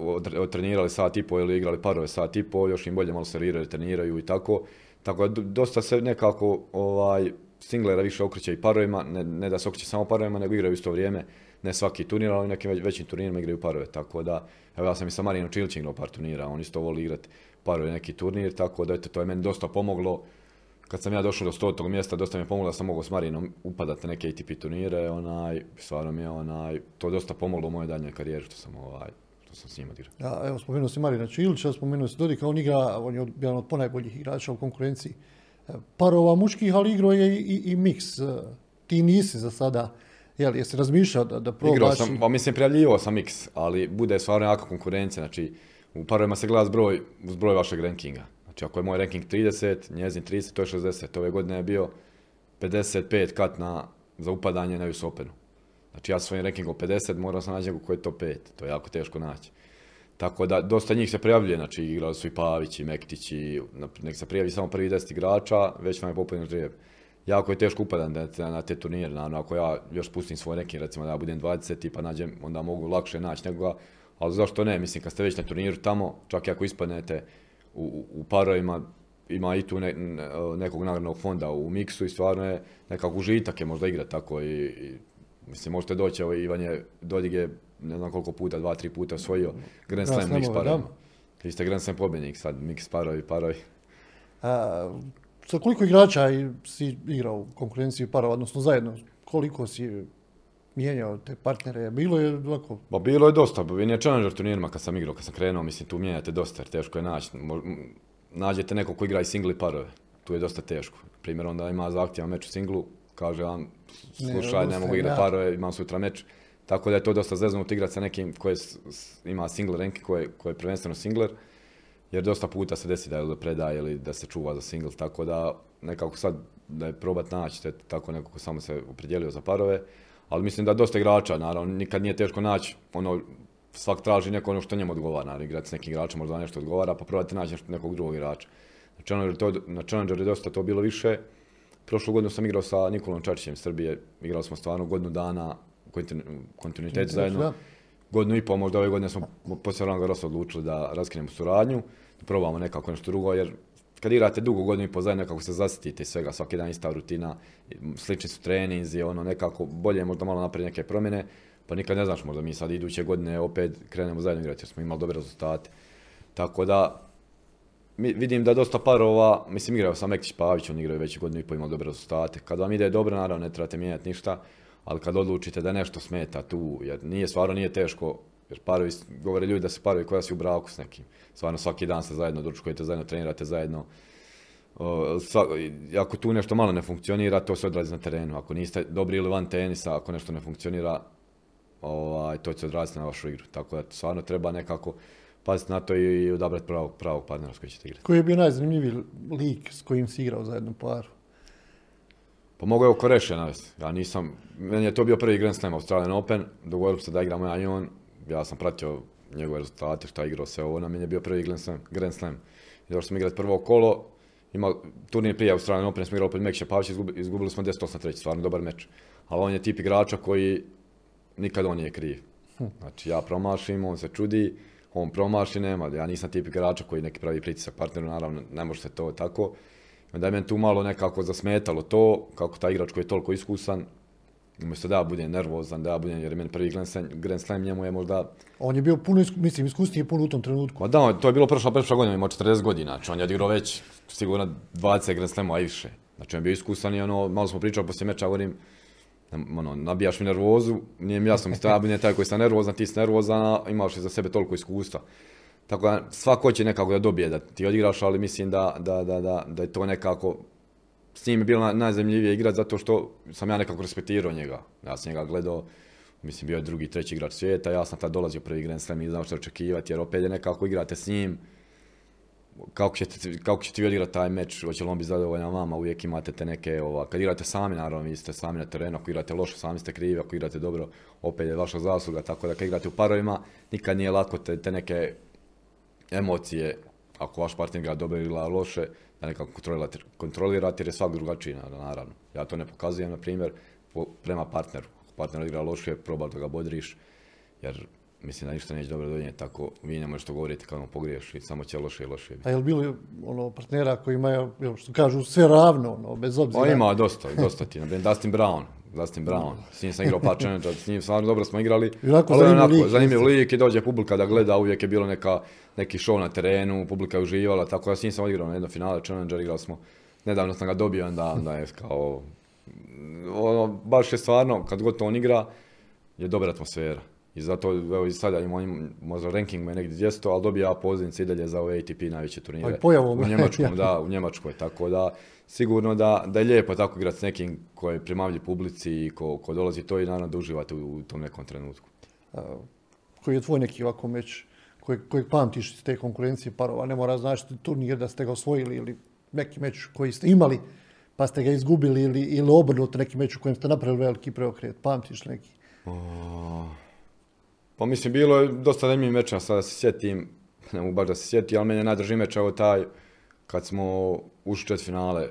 trenirali sat i po ili igrali parove sat i po, još im bolje malo seriraju, treniraju i tako. Tako da dosta se nekako ovaj, singlera više okreće i parovima, ne, ne da se okreće samo parovima, nego igraju isto vrijeme, ne svaki turnir, ali nekim većim turnirima igraju parove, tako da, evo ja sam i sa Marinom Čilić igrao par turnira, on isto voli igrati parove neki turnir, tako da eto, to je meni dosta pomoglo, kad sam ja došao do stotog mjesta, dosta mi je pomoglo da sam mogao s Marinom upadati na neke ATP turnire, onaj, stvarno mi je onaj, to dosta pomoglo u mojoj daljnjoj karijeri što sam ovaj, što sam s njim odigrao. Ja, evo, spomenuo si Marina Čilića, spomenuo si Dodika, on igra, on je jedan od ponajboljih igrača u konkurenciji e, parova muških, ali igrao je i, i, miks. E, ti nisi za sada, jel, jesi razmišljao da, da probaš? Igrao sam, pa mislim, prijavljivao sam miks, ali bude stvarno jaka konkurencija, znači, u parovima se gleda zbroj, zbroj vašeg rankinga. Znači ako je moj ranking 30, njezin 30, to je 60. Ove godine je bio 55 kat na, za upadanje na US Openu. Znači ja svojim rankingom 50 morao sam naći koji je to 5. To je jako teško naći. Tako da dosta njih se prijavljuje, znači igrali su i Pavić i Mektić i nek se prijavi samo prvi 10 igrača, već vam je popunjen žrijeb. Jako je teško upadati na, te turnire, naravno ako ja još pustim svoj ranking, recimo da ja budem 20 pa nađem, onda mogu lakše naći nekoga, ali zašto ne, mislim kad ste već na turniru tamo, čak i ako ispadnete u, u parovima ima i tu nekog nagradnog fonda u miksu i stvarno je nekako užitak je možda igra tako i, i mislim možete doći, evo Ivan je Dodig je ne znam koliko puta, dva, tri puta osvojio Grand Slam mix parovima. Vi ste Grand Slam pobjednik sad, mix parovi, parovi. A, sa koliko igrača si igrao u konkurenciji parova, odnosno zajedno, koliko si mijenjao te partnere? Bilo je ovako? Ba, bilo je dosta. Vi je Challenger turnirima kad sam igrao, kad sam krenuo, mislim, tu mijenjate dosta jer teško je naći. Nađete nekog ko igra i singli parove. Tu je dosta teško. Primjer, onda ima zahtjevan meč u singlu, kaže vam, slušaj, ne, mogu igrati parove, imam sutra meč. Tako da je to dosta zeznuto igrati sa nekim koji ima single rank, koji je prvenstveno singler. Jer dosta puta se desi da je predaje ili da se čuva za single, tako da nekako sad da je probat naći, tako neko ko samo se opredjelio za parove ali mislim da dosta igrača, naravno, nikad nije teško naći, ono, svak traži neko ono što njemu odgovara, naravno, igrati s nekim igračom možda nešto odgovara, pa probati naći nekog drugog igrača. Na Challenger, to, na Challenger je dosta to bilo više. Prošlu godinu sam igrao sa Nikolom Čačićem Srbije, igrali smo stvarno godinu dana kontinuitet zajedno. Godinu i pol, možda ove godine smo poslije Roland odlučili da raskinemo suradnju, probamo nekako nešto drugo, jer kad igrate dugo godinu i po zajedno, nekako se zasjetite svega, svaki dan ista rutina, slični su treninzi, ono nekako bolje je možda malo napraviti neke promjene, pa nikad ne znaš, možda mi sad iduće godine opet krenemo zajedno igrati jer smo imali dobre rezultate. Tako da, vidim da dosta parova, mislim igrao sam Mektić Pavić, on igraju već godinu i po imali dobre rezultate. Kad vam ide dobro, naravno ne trebate mijenjati ništa, ali kad odlučite da nešto smeta tu, jer nije, stvarno nije teško, jer parovi, govore ljudi da se parovi koja si u braku s nekim. Stvarno svaki dan se zajedno dočekujete, zajedno trenirate, zajedno. ako tu nešto malo ne funkcionira, to se odrazi na terenu. Ako niste dobri ili van tenisa, ako nešto ne funkcionira, ovaj, to će se odraziti na vašu igru. Tako da stvarno treba nekako paziti na to i odabrati pravog, pravog partnera s kojim ćete igrati. Koji je bio najzanimljiviji lik s kojim si igrao za jednu paru? Pa mogu je oko navesti. Ja nisam, meni je to bio prvi Grand Slam Australian Open, dogovorili se da igramo ja i on, ja sam pratio njegove rezultate, šta je igrao sve ovo, na meni je bio prvi Grand Slam. Grand Slam. I došli smo igrati prvo kolo, ima turnir prije Australian Open, smo igrali opet Mekša Pavić, izgubili, izgubili smo 10 3 stvarno dobar meč. Ali on je tip igrača koji nikad on nije kriv. Hm. Znači ja promašim, on se čudi, on promaši, nema, ja nisam tip igrača koji neki pravi pritisak partneru, naravno ne može se to tako. Onda je meni tu malo nekako zasmetalo to, kako taj igrač koji je toliko iskusan, umjesto da ja budem nervozan, da ja budem, jer je meni prvi Grand Slam, Grand Slam njemu je možda... On je bio puno, isku, mislim, iskusniji puno u tom trenutku. Ma da, to je bilo prošla, prošla godina, imao 40 godina, znači on je odigrao već sigurno 20 Grand Slama, i više. Znači on je bio iskusan i ono, malo smo pričali poslije meča, govorim, ono, nabijaš mi nervozu, nije mi jasno, mislim, ja budem taj koji sam nervozan, ti si nervozan, a imaš za sebe toliko iskustva. Tako da svako će nekako da dobije da ti odigraš, ali mislim da, da, da, da, da je to nekako s njim je bilo najzemljivije igrati zato što sam ja nekako respektirao njega. Ja sam njega gledao, mislim bio je drugi, treći igrač svijeta, ja sam tad dolazio prvi Grand Slam i znao što očekivati jer opet je nekako igrate s njim, kako ćete, kako ćete vi odigrati taj meč, hoće li on biti zadovoljan vama, uvijek imate te neke, ova, kad igrate sami, naravno, vi ste sami na terenu, ako igrate loše, sami ste krivi, ako igrate dobro, opet je vaša zasluga, tako da kad igrate u parovima, nikad nije lako te, te neke emocije, ako vaš partner igra dobro ili loše, da nekako kontrolirate, kontrolirate jer je svak drugačiji, naravno. Ja to ne pokazujem, na primjer, prema partneru. Ako partner igra loše, probaj da ga bodriš, jer mislim da ništa neće dobro donijeti, tako vi ne možete govoriti kad pogriješ i samo će loše i loše biti. A je li bilo ono, partnera koji imaju, što kažu, sve ravno, ono, bez obzira? O, ima dosta, dosta ti. Dustin Brown, Dustin Brown, s njim sam igrao par s njim stvarno dobro smo igrali. Ali zanimljiv, onako, zanimljiv lik i dođe publika da gleda, uvijek je bilo neka, neki show na terenu, publika je uživala, tako da s njim sam igrao na jedno finale Challenger, igrali smo, nedavno sam ga dobio, onda, onda je kao, ono, baš je stvarno, kad god to on igra, je dobra atmosfera. I zato, evo i sada ima, možda ranking me negdje 200, ali dobija pozivnice i dalje za ove ATP najveće turnire. U Njemačkom, da, u Njemačkoj, tako da sigurno da, da je lijepo tako igrati s nekim koji primavlji publici i ko, ko dolazi to i naravno da uživate u, u tom nekom trenutku. A, koji je tvoj neki ovako meč kojeg, kojeg pamtiš iz te konkurencije parova? Ne mora značiti turnir da ste ga osvojili ili neki meč koji ste imali pa ste ga izgubili ili, ili obrnuto neki meč u kojem ste napravili veliki preokret. Pamtiš neki? Pa mislim, bilo je dosta zanimljivih meča, sada se sjetim, ne mogu baš da se sjeti, ali meni je najdrži meč ovo taj kad smo ušli čet finale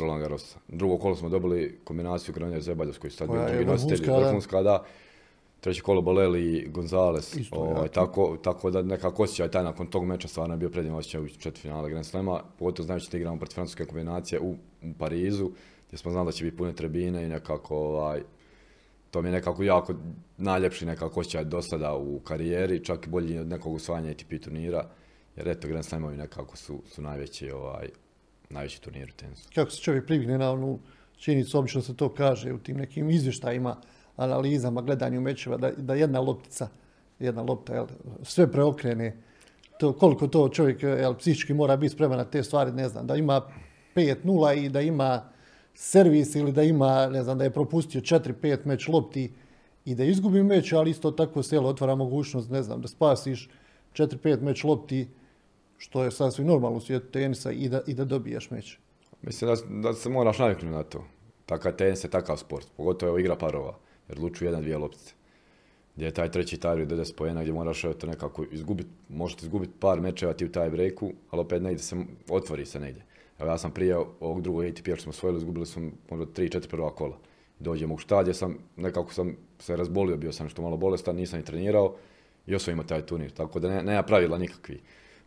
Roland Garros. Drugo kolo smo dobili kombinaciju Granjer Zebaljevskoj stadion, drugi nositelj, vrhunska, da. Treće kolo Boleli i Gonzales. Ovaj, tako, tako da nekako osjećaj taj nakon tog meča stvarno je bio predivno osjećaj u četiri finale Grand Slema, pogotovo znajući da igramo protiv francuske kombinacije u, u Parizu, gdje smo znali da će biti pune trebine i nekako ovaj, to mi je nekako jako najljepši nekako osjećaj do sada u karijeri, čak i bolji od nekog usvajanja ATP turnira, jer eto Grand Slamovi nekako su, su najveći, ovaj, najveći turnir u tenisu. Kako se čovjek privigne na onu činjenicu, obično se to kaže u tim nekim izvještajima, analizama, gledanju mečeva, da, da jedna loptica, jedna lopta, jel, sve preokrene, to, koliko to čovjek jel, psihički mora biti spreman na te stvari, ne znam, da ima 5-0 i da ima servis ili da ima, ne znam, da je propustio 4-5 meč lopti i da izgubi meč, ali isto tako se otvara mogućnost, ne znam, da spasiš 4-5 meč lopti, što je sasvim normalno u svijetu tenisa i da, i da dobijaš meč. Mislim da, da se moraš naviknuti na to. Takav tenis je takav sport, pogotovo igra parova, jer luču jedan, dvije loptice. Gdje je taj treći taj do 10 pojena, gdje moraš to nekako izgubiti, možete izgubiti par mečeva ti u taj breaku, ali opet negdje se, otvori se negdje. Ja sam prije ovog drugog ATP što smo osvojili, izgubili smo možda 3-4 prva kola. Dođemo u štadje, sam, nekako sam se razbolio, bio sam što malo bolestan, nisam i trenirao i osvojimo taj turnir. Tako da ne, nema pravila nikakvi.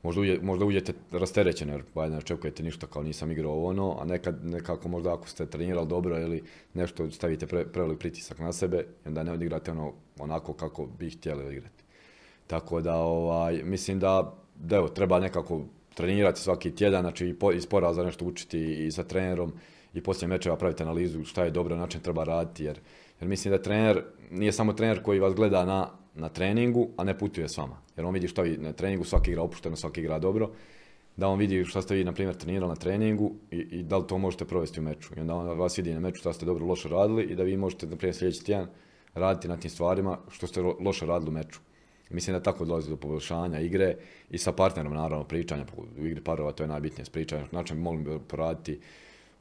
Možda, možda uđete rasterećeni jer ne očekujete ništa kao nisam igrao ono, a nekad nekako možda ako ste trenirali dobro ili nešto stavite pre, prevelik pritisak na sebe onda ne odigrate ono onako kako bi htjeli igrati. Tako da ovaj, mislim da, da evo, treba nekako trenirati svaki tjedan, znači iz poraza nešto učiti i sa trenerom i poslije mečeva praviti analizu šta je dobro, način treba raditi, jer, jer mislim da trener nije samo trener koji vas gleda na, na treningu, a ne putuje s vama. Jer on vidi šta vi na treningu, svaki igra opušteno, svaki igra dobro, da on vidi šta ste vi, na primjer, trenirali na treningu i, i da li to možete provesti u meču. I onda on vas vidi na meču šta ste dobro loše radili i da vi možete, na primjer, sljedeći tjedan raditi na tim stvarima što ste loše radili u meču. Mislim da tako dolazi do poboljšanja igre i sa partnerom naravno pričanja u igri parova to je najbitnije s pričanja, znači mogli bi poraditi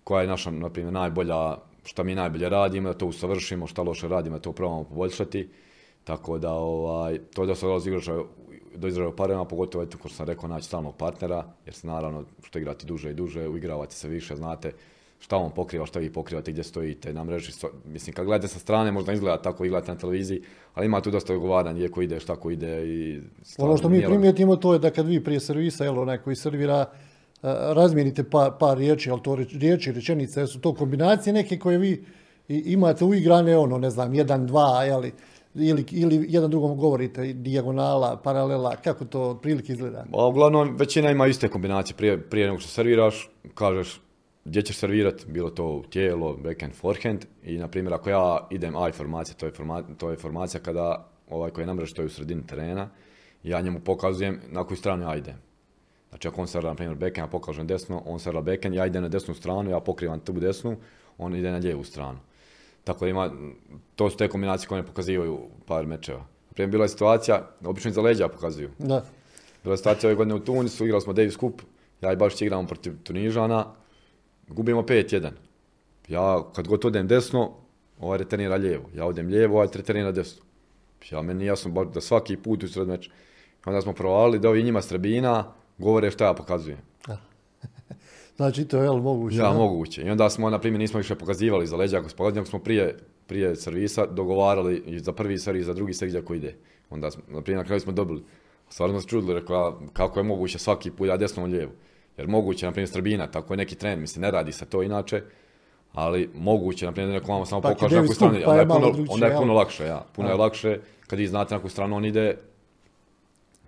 koja je naša, na primjer, najbolja, šta mi najbolje radimo, da to usavršimo, šta loše radimo, da to probamo poboljšati. Tako da, ovaj, to da se dolazi do izražaja parama, pogotovo, eto, kao sam rekao, naći stalnog partnera, jer se naravno, što igrati duže i duže, uigravate se više, znate, šta on pokriva, šta vi pokrivate, gdje stojite na mreži. Mislim, kad gledate sa strane, možda izgleda tako, gledate na televiziji, ali ima tu dosta ugovaranja, gdje ko ide, šta ko ide. I ono što mi primijetimo to je da kad vi prije servisa, jel, onaj koji servira, razmijenite par, par riječi, ali to riječi, rečenice, su to kombinacije neke koje vi imate uigrane, ono, ne znam, jedan, dva, jeli, ili, ili jedan drugom govorite, dijagonala, paralela, kako to otprilike izgleda? A, uglavnom, većina ima iste kombinacije. Prije, prije nego što serviraš, kažeš gdje ćeš servirati, bilo to tijelo, backhand, forehand i na primjer ako ja idem A informacija, to je, formacija, to je informacija kada ovaj koji je namrež to je u sredini terena, ja njemu pokazujem na koju stranu ja idem. Znači ako on servira na primjer backhand, ja pokažem desno, on servira backhand, ja idem na desnu stranu, ja pokrivam tu desnu, on ide na lijevu stranu. Tako da ima, to su te kombinacije koje ne pokazivaju par mečeva. Primjer bila je situacija, obično za leđa pokazuju. Da. Bila je situacija ove godine u Tunisu, igrali smo Davis Cup, ja i baš igramo protiv Tunižana, gubimo 5-1. Ja kad god odem desno, ovaj returnira lijevo. Ja odem lijevo, ovaj returnira desno. Ja meni jasno da svaki put u sred meča. Onda smo provalili da ovi njima strebina govore šta ja pokazujem. znači to je li moguće? Ja, moguće. I onda smo, na primjer, nismo više pokazivali za leđa ako smo prije, prije servisa dogovarali za prvi servis, za drugi servis ako ide. Onda, smo, na primjer, na kraju smo dobili. Stvarno smo se čudili, rekla, kako je moguće svaki put, ja desno lijevo. Jer moguće, na primjer, Strbina, tako je neki tren, mislim, ne radi se to inače, ali moguće, na primjer, da neko vama samo pa pokaže na koju stranu, pa onda je, puno, onda je puno lakše, ja. Puno je lakše kad vi znate na koju stranu on ide,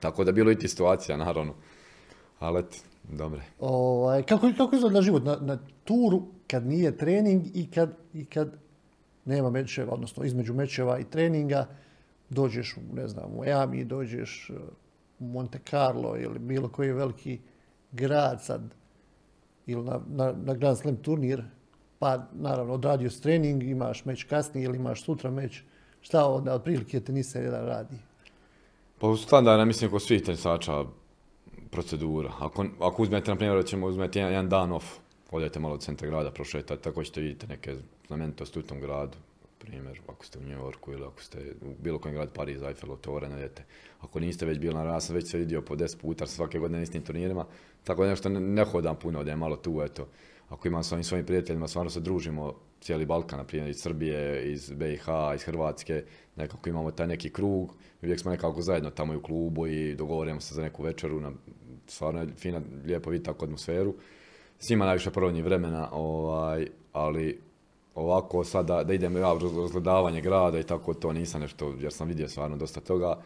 tako da bilo i ti situacija, naravno. Ali, et, dobre. Ovaj, kako, kako izgleda život na, na turu kad nije trening i kad, i kad nema mečeva, odnosno između mečeva i treninga, dođeš, ne znam, u Miami, dođeš u Monte Carlo ili bilo koji veliki grad sad ili na, na, na Grand Slam turnir, pa naravno odradio s trening, imaš meč kasnije ili imaš sutra meč, šta onda otprilike tenisa jedan radi? Pa u standardna mislim kod svih tenisača procedura. Ako, ako uzmete, na primjer, ćemo uzmeti jedan, jedan dan off, odete malo od centra grada, prošetati, tako ćete vidjeti neke znamenitosti u tom gradu, primjer, ako ste u New Yorku ili ako ste u bilo kojem gradu Pariz, Eiffel, Tore, najdete. Ako niste već bili na raz, već se vidio po 10 puta svake godine na istim turnirima, tako da nešto ne, ne hodam puno, da je malo tu, eto. Ako imam s ovim svojim prijateljima, stvarno se družimo, cijeli Balkan, na primjer iz Srbije, iz BiH, iz Hrvatske, nekako imamo taj neki krug, uvijek smo nekako zajedno tamo i u klubu i dogovorimo se za neku večeru, na, stvarno je fina, lijepo vidjeti takvu atmosferu. Svima najviše provodnji vremena, ovaj, ali ovako sad da, idem ja razgledavanje grada i tako to nisam nešto, jer sam vidio stvarno dosta toga.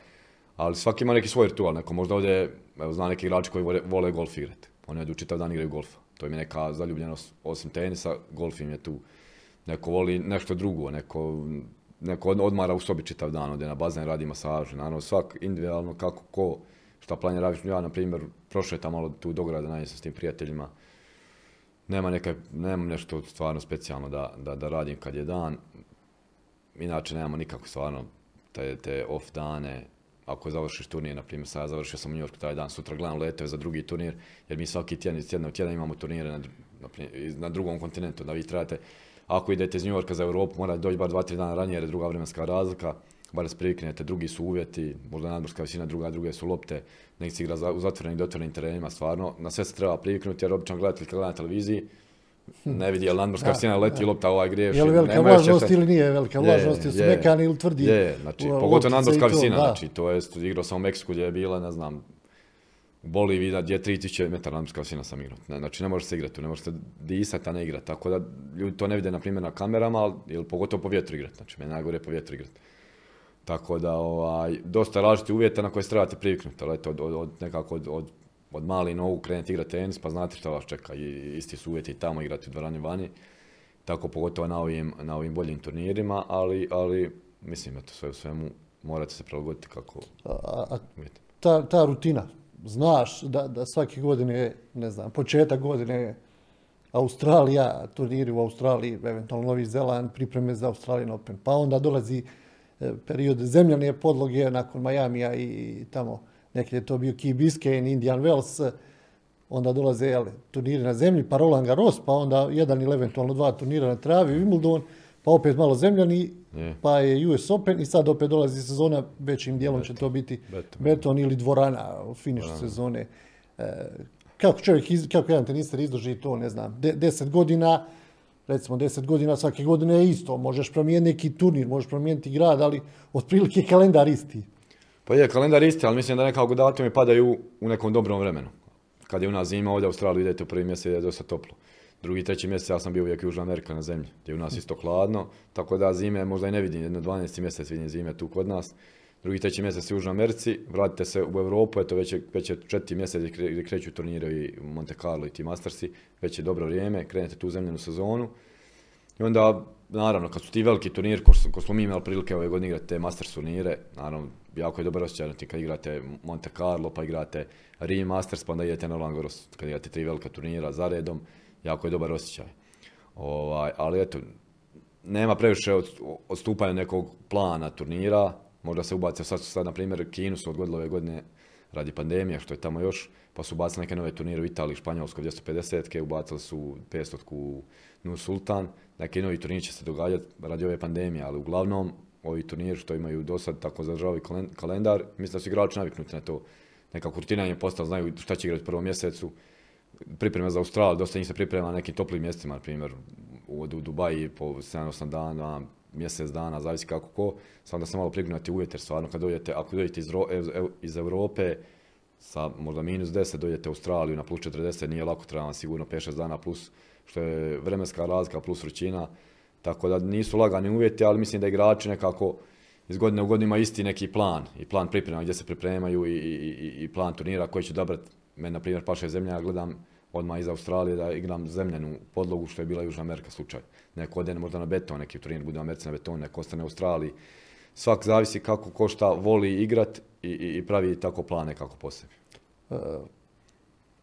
Ali svaki ima neki svoj ritual, neko možda ovdje, evo zna neki igrači koji vole, vole golf igrati. Oni odu čitav dan igraju golfa. To im je neka zaljubljenost, osim tenisa, golf im je tu. Neko voli nešto drugo, neko, neko odmara u sobi čitav dan, ode na bazen, radi masažu. Naravno, svak individualno kako ko šta planira. Ja, na primjer, prošetam malo tu do grada, najviše s tim prijateljima nema neka, nemam nešto stvarno specijalno da, da, da radim kad je dan. Inače nemamo nikako stvarno te, te off dane. Ako završiš turnir, na primjer, sad ja završio sam u New Yorku taj dan, sutra gledam letove za drugi turnir, jer mi svaki tjedan iz tjedna u tjedan imamo turnire na, na, drugom kontinentu, da vi trebate, ako idete iz New Yorka za Europu, morate doći bar dva, tri dana ranije jer je druga vremenska razlika, bar se priviknete, drugi su uvjeti, možda nadmorska visina, druga, druge su lopte, nek se igra u zatvorenim i otvorenim terenima, stvarno, na sve se treba priviknuti jer običan gledatelj gleda na televiziji, ne vidi je li nadmorska visina leti lopta ovaj griješi. Je li velika važnost ili nije velika važnost, jesu mekani ili tvrdi? Je, znači, pogotovo nadmorska visina, znači, to je, igrao sam u Meksiku gdje je bila, ne znam, u Boliviji gdje je 3000 metara nadmorska visina sam igrao. Znači, ne može se igrati, ne može se disati, a ne igrati. Tako da ljudi to ne vide, na primjer, na kamerama, ili pogotovo po vjetru igrati. Znači, meni najgore po vjetru igrati. Tako da, ovaj, dosta različitih uvjeta na koje se trebate priviknuti, ali eto, od, od, nekako od, od, od mali nogu krenete igrati tenis, pa znate šta vas čeka, I, isti su uvjeti tamo igrati u dvorani vani, tako pogotovo na ovim, na ovim boljim turnirima, ali, ali mislim, eto, sve u svemu morate se prilagoditi kako a, ta, ta rutina, znaš da, da svake godine, ne znam, početak godine Australija, turniri u Australiji, eventualno Novi Zeland, pripreme za Australijan Open, pa onda dolazi period zemljane podloge nakon Majamija i tamo neki je to bio Key Biscayne, Indian Wells. onda dolaze jel, turniri na zemlji, pa Roland Garros, pa onda jedan ili eventualno dva turnira na travi, Wimbledon, pa opet malo zemljani, pa je US Open i sad opet dolazi sezona, većim dijelom će to biti beton, ili dvorana u finišu sezone. E, kako čovjek, kako jedan tenister izdrži to, ne znam, deset godina, recimo deset godina, svake godine je isto. Možeš promijeniti neki turnir, možeš promijeniti grad, ali otprilike kalendar isti. Pa je, kalendar isti, ali mislim da nekako datumi padaju u nekom dobrom vremenu. Kad je u nas zima, ovdje u Australiji idete u prvi mjesec je dosta toplo. Drugi, treći mjesec ja sam bio uvijek Južna Amerika na zemlji, gdje je u nas isto hladno, tako da zime možda i ne vidim, jedno 12. mjesec vidim zime tu kod nas. Drugi, treći mjesec u Južnoj Americi, vratite se u Europu, eto već je, već je četiri mjesec gdje kreću turnire u Monte Carlo i ti Mastersi, već je dobro vrijeme, krenete tu zemljenu sezonu. I onda, naravno, kad su ti veliki turniri, ko, smo mi imali prilike ove godine igrati te Masters turnire, naravno, jako je dobro osjećaj kad igrate Monte Carlo, pa igrate Rim Masters, pa onda idete na Langoros, kad igrate tri velika turnira za redom, jako je dobar osjećaj. Ovaj, ali eto, nema previše odstupanja nekog plana turnira, možda se ubace, sad sad, na primjer, Kinu su odgodili ove godine radi pandemije, što je tamo još, pa su ubacili neke nove turnire u Italiji, Španjolskoj 250-ke, ubacili su 500-ku Nur Sultan, neki novi turniri će se događati radi ove pandemije, ali uglavnom ovi turniri što imaju do sad tako zadržavaju kalendar, mislim da su igrači naviknuti na to. Neka kurtina je postala, znaju šta će igrati u prvom mjesecu, priprema za Australiju, dosta njih se priprema na nekim toplim mjestima, na primjer u, Dubaji po 7-8 dana, mjesec dana, zavisi kako ko, samo da se malo prignuti uvjet, jer stvarno kad dođete, ako dođete iz, iz Europe, sa možda minus 10 dođete u Australiju na plus 40, nije lako, treba vam sigurno 5-6 dana plus, što je vremenska razlika plus vrućina, tako da nisu lagani uvjeti, ali mislim da igrači nekako iz godine u godinu ima isti neki plan. I plan priprema gdje se pripremaju i, i, i plan turnira koji će dobrati. Meni, na primjer, paše zemlja, ja gledam odmah iz Australije da igram zemljenu podlogu, što je bila Južna Amerika slučaj. Neko ode možda na beton, neki turnir bude u Americi na beton, neko ostane u Australiji. Svak zavisi kako ko šta voli igrat i, i, pravi tako plane kako po sebi. Uh,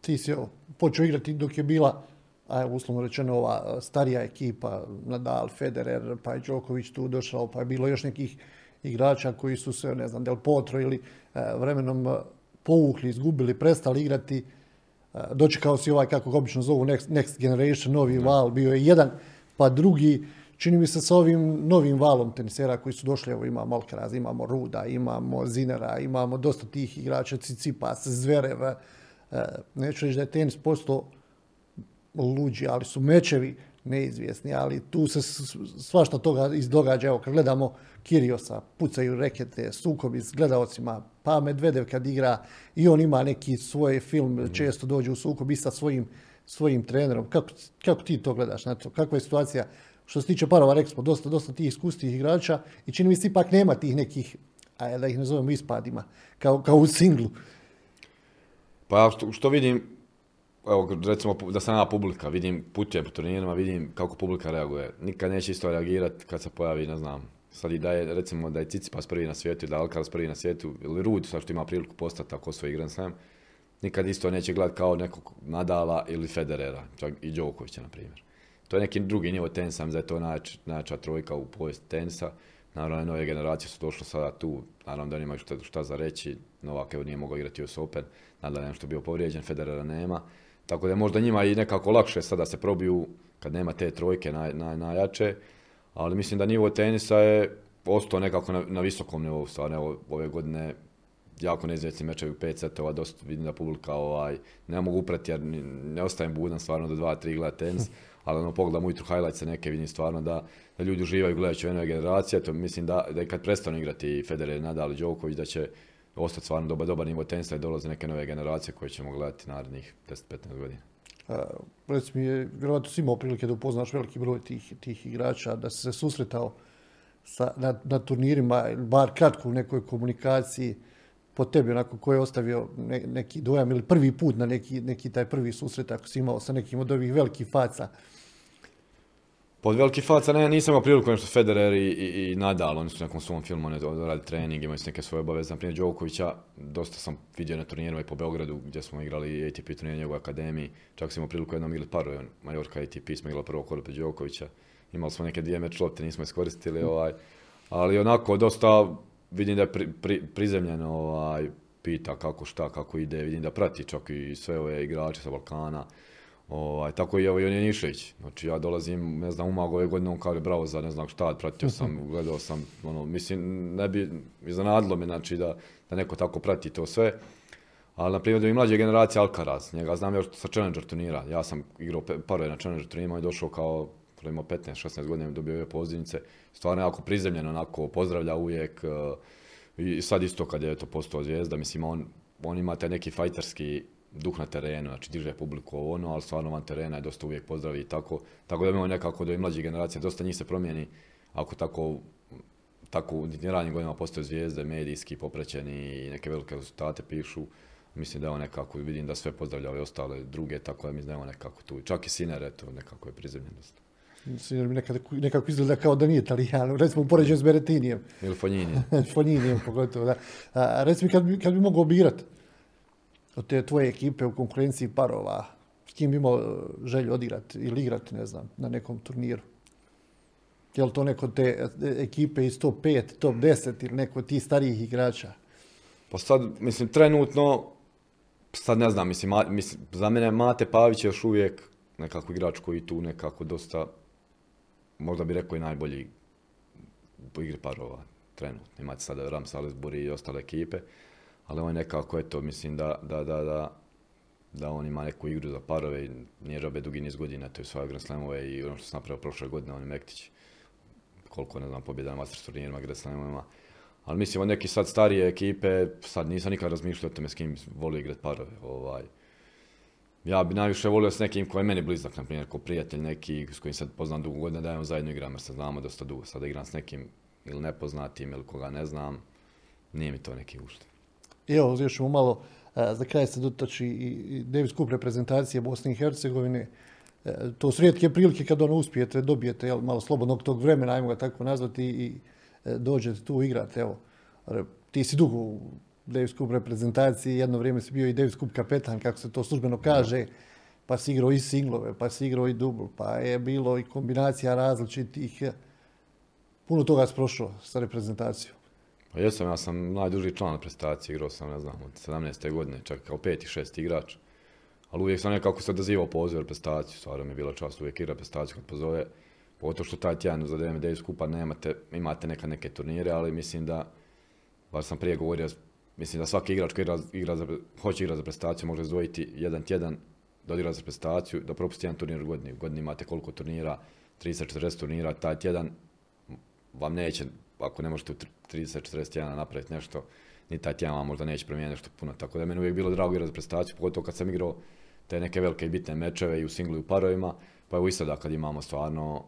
ti si počeo igrati dok je bila a uslovno rečeno ova starija ekipa, Nadal, Federer, pa je Đoković tu došao, pa je bilo još nekih igrača koji su se, ne znam, Del Potro ili vremenom povukli, izgubili, prestali igrati. Dočekao si ovaj, kako ga obično zovu, next, next Generation, novi val, bio je jedan, pa drugi, čini mi se sa ovim novim valom tenisera koji su došli, evo imamo Alcaraz, imamo Ruda, imamo Zinera, imamo dosta tih igrača, Cicipas, Zverev, neću reći da je tenis postao luđi, ali su mečevi neizvjesni, ali tu se svašta toga izdogađa. Evo, kad gledamo Kiriosa, pucaju rekete, sukobi s gledalcima, pa Medvedev kad igra i on ima neki svoj film, mhm. često dođe u sukob i sa svojim, svojim trenerom. Kako, kako ti to gledaš na to? Kakva je situacija što se tiče parova Rexpo, dosta, dosta tih iskustih igrača i čini mi se ipak nema tih nekih, a da ih nazovemo ispadima, kao, kao u singlu. Pa što vidim, evo, recimo da sam ja publika, vidim putuje po turnirima, vidim kako publika reaguje. Nikad neće isto reagirati kad se pojavi, ne znam, sad i da je, recimo da je Cicipas prvi na svijetu, da je Alcaraz prvi na svijetu, ili Rud, sad što ima priliku postati tako svoj Grand Slam, nikad isto neće gledati kao nekog Nadala ili Federera, čak i Đokovića, na primjer. To je neki drugi nivo tenisa, da je to najjača, najjača trojka u povijesti tenisa. Naravno, nove generacije su došle sada tu, naravno da nemaju šta, šta za reći, Novak evo nije mogao igrati US Open, nadal nešto bio povrijeđen, Federera nema. Tako da je možda njima i nekako lakše sada se probiju kad nema te trojke naj, naj, najjače. Ali mislim da nivo tenisa je ostao nekako na, na visokom nivou. Stvarno, ove godine jako neizvjesni mečevi u pet setova, dosta vidim da publika ovaj, ne mogu uprati jer ne ostajem budan stvarno do dva, tri gleda tenis, ali ono pogledam ujutru highlights neke vidim stvarno da, da ljudi uživaju gledajući ove generacije, to mislim da, da kad prestanu igrati Federer, Nadal Djokovic da će ostati stvarno dobar, dobar nivo tenisa i dolaze neke nove generacije koje ćemo gledati narednih 10-15 godina. Reci mi, je, vjerojatno si imao prilike da upoznaš veliki broj tih, tih igrača, da si se susretao sa, na, na turnirima, bar kratko u nekoj komunikaciji, po tebi, onako, ko je ostavio neki dojam ili prvi put na neki, neki taj prvi susret, ako si imao sa nekim od ovih velikih faca, pod veliki faca ne, nisam imao priliku nešto Federer i, i, i Nadal, oni su nekom svom filmu, oni radi trening, imaju neke svoje obaveze, na primjer Đokovića, dosta sam vidio na turnirima i po Beogradu gdje smo igrali ATP turnir u njegovoj akademiji, čak sam imao priliku jednom ili paru, Majorka ATP smo igrali prvo kod Đokovića, imali smo neke dvije meč lopte, nismo iskoristili, ovaj, ali onako dosta vidim da je pri, pri, prizemljen, ovaj, pita kako šta, kako ide, vidim da prati čak i sve ove igrače sa Balkana. Ovaj, tako i evo i Nišević. Znači ja dolazim, ne znam, umag ove godine, on kao je bravo za ne znam šta, pratio sam, gledao sam, ono, mislim, ne bi iznenadilo me, znači da, da neko tako prati to sve. Ali, na primjer, da i mlađe generacije Alcaraz, njega znam još sa Challenger turnira. Ja sam igrao parove na Challenger turnirima i došao kao, imao 15-16 godina, dobio ove pozivnice. Stvarno jako prizemljeno, onako, pozdravlja uvijek. Uh, I sad isto kad je to postao zvijezda, mislim, on, on ima taj neki fajterski duh na terenu, znači diže publiku ono, ali stvarno van terena je dosta uvijek pozdravi i tako. Tako da imamo nekako do i mlađih generacija, dosta njih se promijeni ako tako tako u ranijim godinama postoje zvijezde, medijski poprećeni i neke velike rezultate pišu. Mislim da je on nekako, vidim da sve pozdravlja ove ostale druge, tako da je on nekako tu. Čak i Siner, eto, nekako je prizemljen dosta. Siner mi nekako, nekako izgleda kao da nije italijan, recimo poređen s Beretinijem. Ili Fonjinijem. Fonjinijem, pogotovo, da. A, recimo, kad bi, kad bi mogao birati od te tvoje ekipe u konkurenciji parova, s kim imao e, želju odigrati ili igrati, ne znam, na nekom turniru? Je li to neko te e, ekipe iz top 5, top 10 ili neko od tih starijih igrača? Pa sad, mislim, trenutno, sad ne znam, mislim, mislim za mene Mate Pavić je još uvijek nekako igrač koji tu nekako dosta, možda bi rekao i najbolji po igri parova trenutno. Imate sada Ram Salisbury i ostale ekipe ali on je nekako, eto, mislim da, da, da, da, da on ima neku igru za parove i nije robe dugi niz godina, to je svoje Grand Slamove i ono što sam napravio prošle godine, on je Mektić. Koliko, ne znam, pobjeda na Masters turnirima, Grand Slamovima. Ali mislim, od neki sad starije ekipe, sad nisam nikad razmišljao o tome s kim volio igrati parove. Ovaj. Ja bi najviše volio s nekim koji je meni blizak, na primjer, ko prijatelj neki s kojim sad poznam dugo godina, da on zajedno igram, jer se znamo dosta dugo. Sada igram s nekim ili nepoznatim ili koga ne znam, nije mi to neki ušte. I evo, još ćemo malo, za kraj se dotači i Davis Cup reprezentacije Bosne i Hercegovine. E, to su rijetke prilike kad ono uspijete, dobijete jel, malo slobodnog tog vremena, ajmo ga tako nazvati, i e, dođete tu igrati. Evo, ti si dugo u Davis Cup reprezentaciji, jedno vrijeme si bio i Davis Cup kapetan, kako se to službeno kaže, pa si igrao i singlove, pa si igrao i dubl, pa je bilo i kombinacija različitih. Puno toga si prošao sa reprezentacijom. Pa jesam, ja sam najduži član prestacije, igrao sam, ne znam, od 17. godine, čak kao peti, šesti igrač. Ali uvijek sam nekako se odazivao poziv reprezentaciju, stvarno mi je bila čast uvijek igra prestaciju kad pozove. Pogotovo što taj tjedan za DM Davis skupa nemate, imate neka neke turnire, ali mislim da, bar sam prije govorio, mislim da svaki igrač koji igra, igra za, hoće igrati za prestaciju može izdvojiti jedan tjedan da odigra za prestaciju, da propusti jedan turnir u godini. U godini imate koliko turnira, 30-40 turnira, taj tjedan vam neće ako ne možete u 30-41 napraviti nešto, ni taj tjedan vam možda neće promijeniti nešto puno. Tako da meni uvijek bilo drago igrati za prestaciju, pogotovo kad sam igrao te neke velike i bitne mečeve i u singlu i u parovima. Pa evo i sada kad imamo stvarno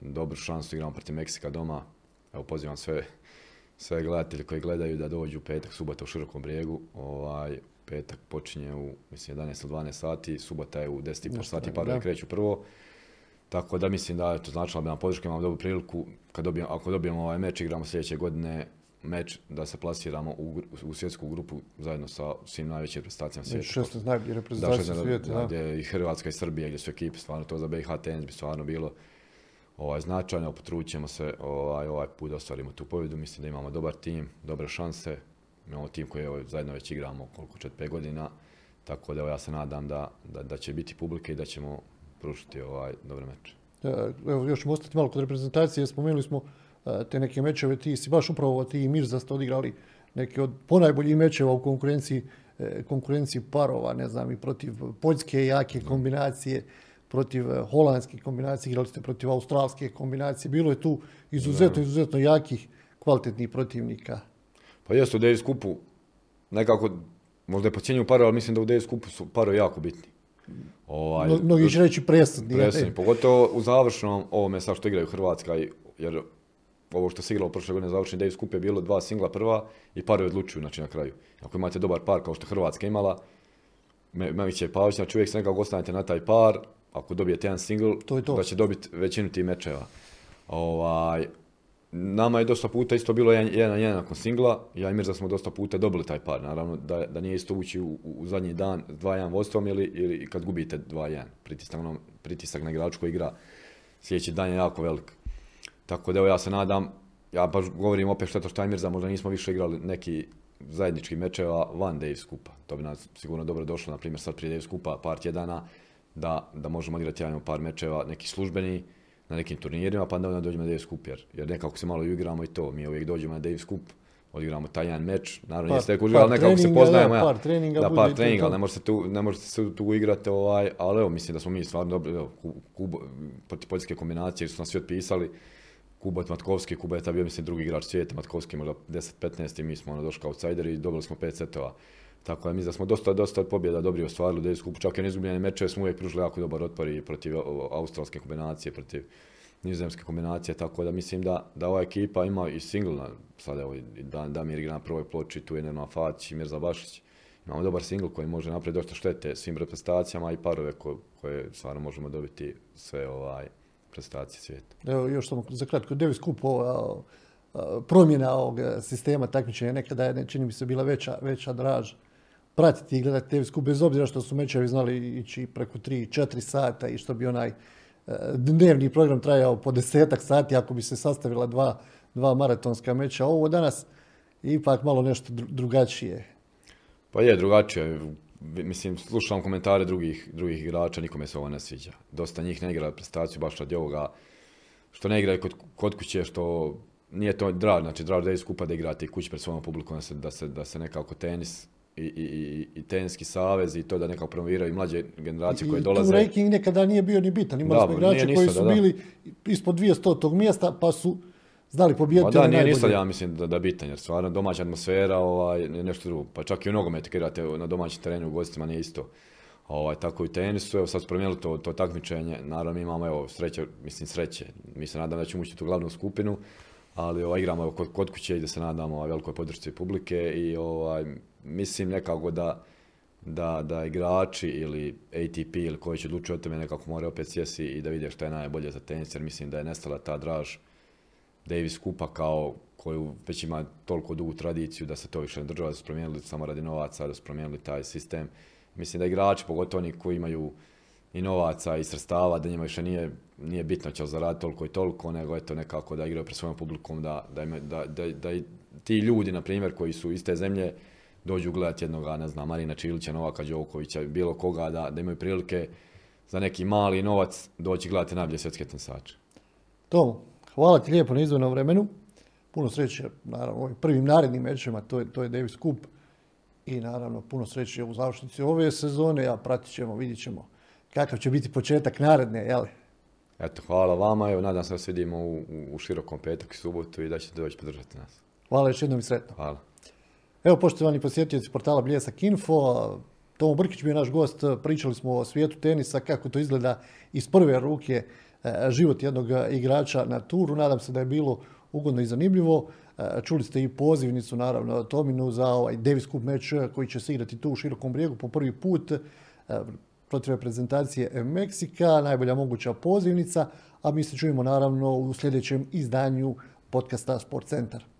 dobru šansu, igramo protiv Meksika doma. Evo pozivam sve, sve gledatelje koji gledaju da dođu petak, subota u Širokom brijegu. Ovaj, petak počinje u mislim 11 12 sati, subota je u 10 sati, parovi kreću prvo. Tako da mislim da je to značilo da bi nam podrška imamo dobru priliku, kad dobijem, ako dobijemo ovaj meč, igramo sljedeće godine meč da se plasiramo u, u svjetsku grupu zajedno sa svim najvećim reprezentacijama svijeta. 16 najboljih reprezentacija svijeta. Da, gdje i Hrvatska i Srbija, gdje su ekipe, stvarno to za BiH tenis bi stvarno bilo ovaj, značajno, potrudit ćemo se ovaj, ovaj put da ostvarimo tu pobjedu. Mislim da imamo dobar tim, dobre šanse. Imamo tim koji ovaj, zajedno već igramo koliko 4-5 godina. Tako da ja se nadam da, da, da će biti publike i da ćemo pružiti ovaj dobar meč. Evo, još ćemo ostati malo kod reprezentacije. Spomenuli smo e, te neke mečeve. Ti si baš upravo ti i Mirza ste odigrali neke od ponajboljih mečeva u konkurenciji, e, konkurenciji parova, ne znam, i protiv poljske jake kombinacije, protiv e, holandskih kombinacija, igrali ste protiv australske kombinacije. Bilo je tu izuzetno, izuzetno jakih, kvalitetnih protivnika. Pa jesu u Davis Kupu nekako, možda je pocijenju parova, ali mislim da u Davis Kupu su parovi jako bitni. Ovaj, Mnogi će reći presudni. Presudni, pogotovo u završnom ovome sad što igraju Hrvatska, jer ovo što se igralo prošle godine završni Davis Cup je bilo dva singla prva i parovi odlučuju znači, na kraju. Ako imate dobar par kao što Hrvatska imala, Mević i Pavić, znači uvijek se nekako ostanete na taj par, ako dobijete jedan single, to to. da će dobiti većinu tih mečeva. Ovaj, Nama je dosta puta isto bilo jedan, jedan, jedan nakon singla, ja i Mirza smo dosta puta dobili taj par, naravno da, da nije isto ući u, u zadnji dan 2-1 vodstvom ili, ili kad gubite 2-1, pritisak, ono, pritisak na igraču koji igra sljedeći dan je jako velik. Tako da evo ja se nadam, ja baš govorim opet što je to je Mirza, možda nismo više igrali neki zajedničkih mečeva van Davis Kupa. To bi nas sigurno dobro došlo, na primjer sad prije Davis Kupa par tjedana, da, da možemo odigrati jedan par mečeva, neki službeni, na nekim turnirima, pa onda dođemo na Davis Cup, jer, jer nekako se malo igramo i to. Mi uvijek dođemo na Davis Cup, odigramo taj jedan meč, naravno par, jeste ali nekako se poznajemo. Da, par treninga, da, par treninga, ne možete tu, ne možete se tu igrati, ovaj, ali evo, mislim da smo mi stvarno dobri, evo, Kubo, poljske kombinacije su nas svi otpisali, Kubo Matkovski, Kuba je ta bio, mislim, drugi igrač svijeta, Matkovski možda 10-15 i mi smo ono došli kao outsider i dobili smo pet setova. Tako da mislim da smo dosta, dosta pobjeda dobri ostvarili u Davis Cupu, čak i neizgubljene meče smo uvijek pružili jako dobar otpor i protiv australske kombinacije, protiv nizozemske kombinacije, tako da mislim da, da ova ekipa ima i single, sad evo Dan, Damir igra na prvoj ploči, tu je Nenad Fać i Mirza Bašić. Imamo dobar single koji može napraviti dosta štete svim reprezentacijama i parove koje stvarno možemo dobiti sve ovaj prestacije svijeta. Evo još samo za kratko, Davis Cup, promjena ovog sistema takmičenja nekada je, čini mi se, bila veća, veća draž pratiti i gledati Cup, bez obzira što su mečevi znali ići preko 3-4 sata i što bi onaj dnevni program trajao po desetak sati ako bi se sastavila dva, dva maratonska meča. Ovo danas je ipak malo nešto drugačije. Pa je drugačije. Mislim, slušam komentare drugih, drugih igrača, nikome se ovo ne sviđa. Dosta njih ne igra prestaciju baš radi ovoga što ne igraju kod, kod kuće, što nije to drag, znači drag da je skupa da igrate kući pred svojom publikom, da se, da se, da se nekako tenis i, i, i tenski savez i to da nekako promoviraju i mlađe generacije koje dolaze. I ranking nekada nije bio ni bitan. Imali smo igrače koji su bili ispod 200 tog mjesta pa su znali pobijediti. Pa da, nije ništa ja mislim da, da bitan, jer stvarno domaća atmosfera ovaj, nešto drugo. Pa čak i u nogometu igrate na domaćem terenu u gostima nije isto. Ovaj, tako i tenisu, evo sad smo promijenili to, to takmičenje, naravno mi imamo evo sreće, mislim sreće, mi se nadam da ćemo ući u tu glavnu skupinu, ali ovaj, igramo kod, kod kuće i da se nadamo ovaj, velikoj podršci publike i ovaj, mislim nekako da, da, da igrači ili ATP ili koji će odlučiti o tome nekako moraju opet sjesti i da vide što je najbolje za tenis jer mislim da je nestala ta draž Davis Kupa kao koju već ima toliko dugu tradiciju da se to više ne država, da su promijenili samo radi novaca, da su promijenili taj sistem. Mislim da igrači, pogotovo oni koji imaju i novaca i sredstava, da njima više nije, nije bitno će zaraditi toliko i toliko, nego eto nekako da igraju pred svojom publikom, da, da, da, da, da ti ljudi, na primjer, koji su iz te zemlje, dođu gledati jednoga, ne znam, Marina Čilića, Novaka Đokovića, bilo koga, da, da imaju prilike za neki mali novac doći gledati najbolje svjetske tensače. Tomo, hvala ti lijepo na izvornom vremenu. Puno sreće, naravno, ovim prvim narednim mečima, to je, to je Davis Cup. I naravno, puno sreće u završnici ove sezone, a pratit ćemo, vidit ćemo kakav će biti početak naredne, jel? Eto, hvala vama, evo, nadam se da se vidimo u, u širokom petak i subotu i da ćete doći podržati nas. Hvala još jednom i sretno. Hvala. Evo, poštovani posjetioci portala Bljesak Info, Tomo Brkić bio naš gost, pričali smo o svijetu tenisa, kako to izgleda iz prve ruke e, život jednog igrača na turu. Nadam se da je bilo ugodno i zanimljivo. E, čuli ste i pozivnicu, naravno, Tominu za ovaj Davis Cup meč koji će se igrati tu u Širokom brijegu po prvi put e, protiv reprezentacije Meksika, najbolja moguća pozivnica, a mi se čujemo naravno u sljedećem izdanju podcasta Sport Centar.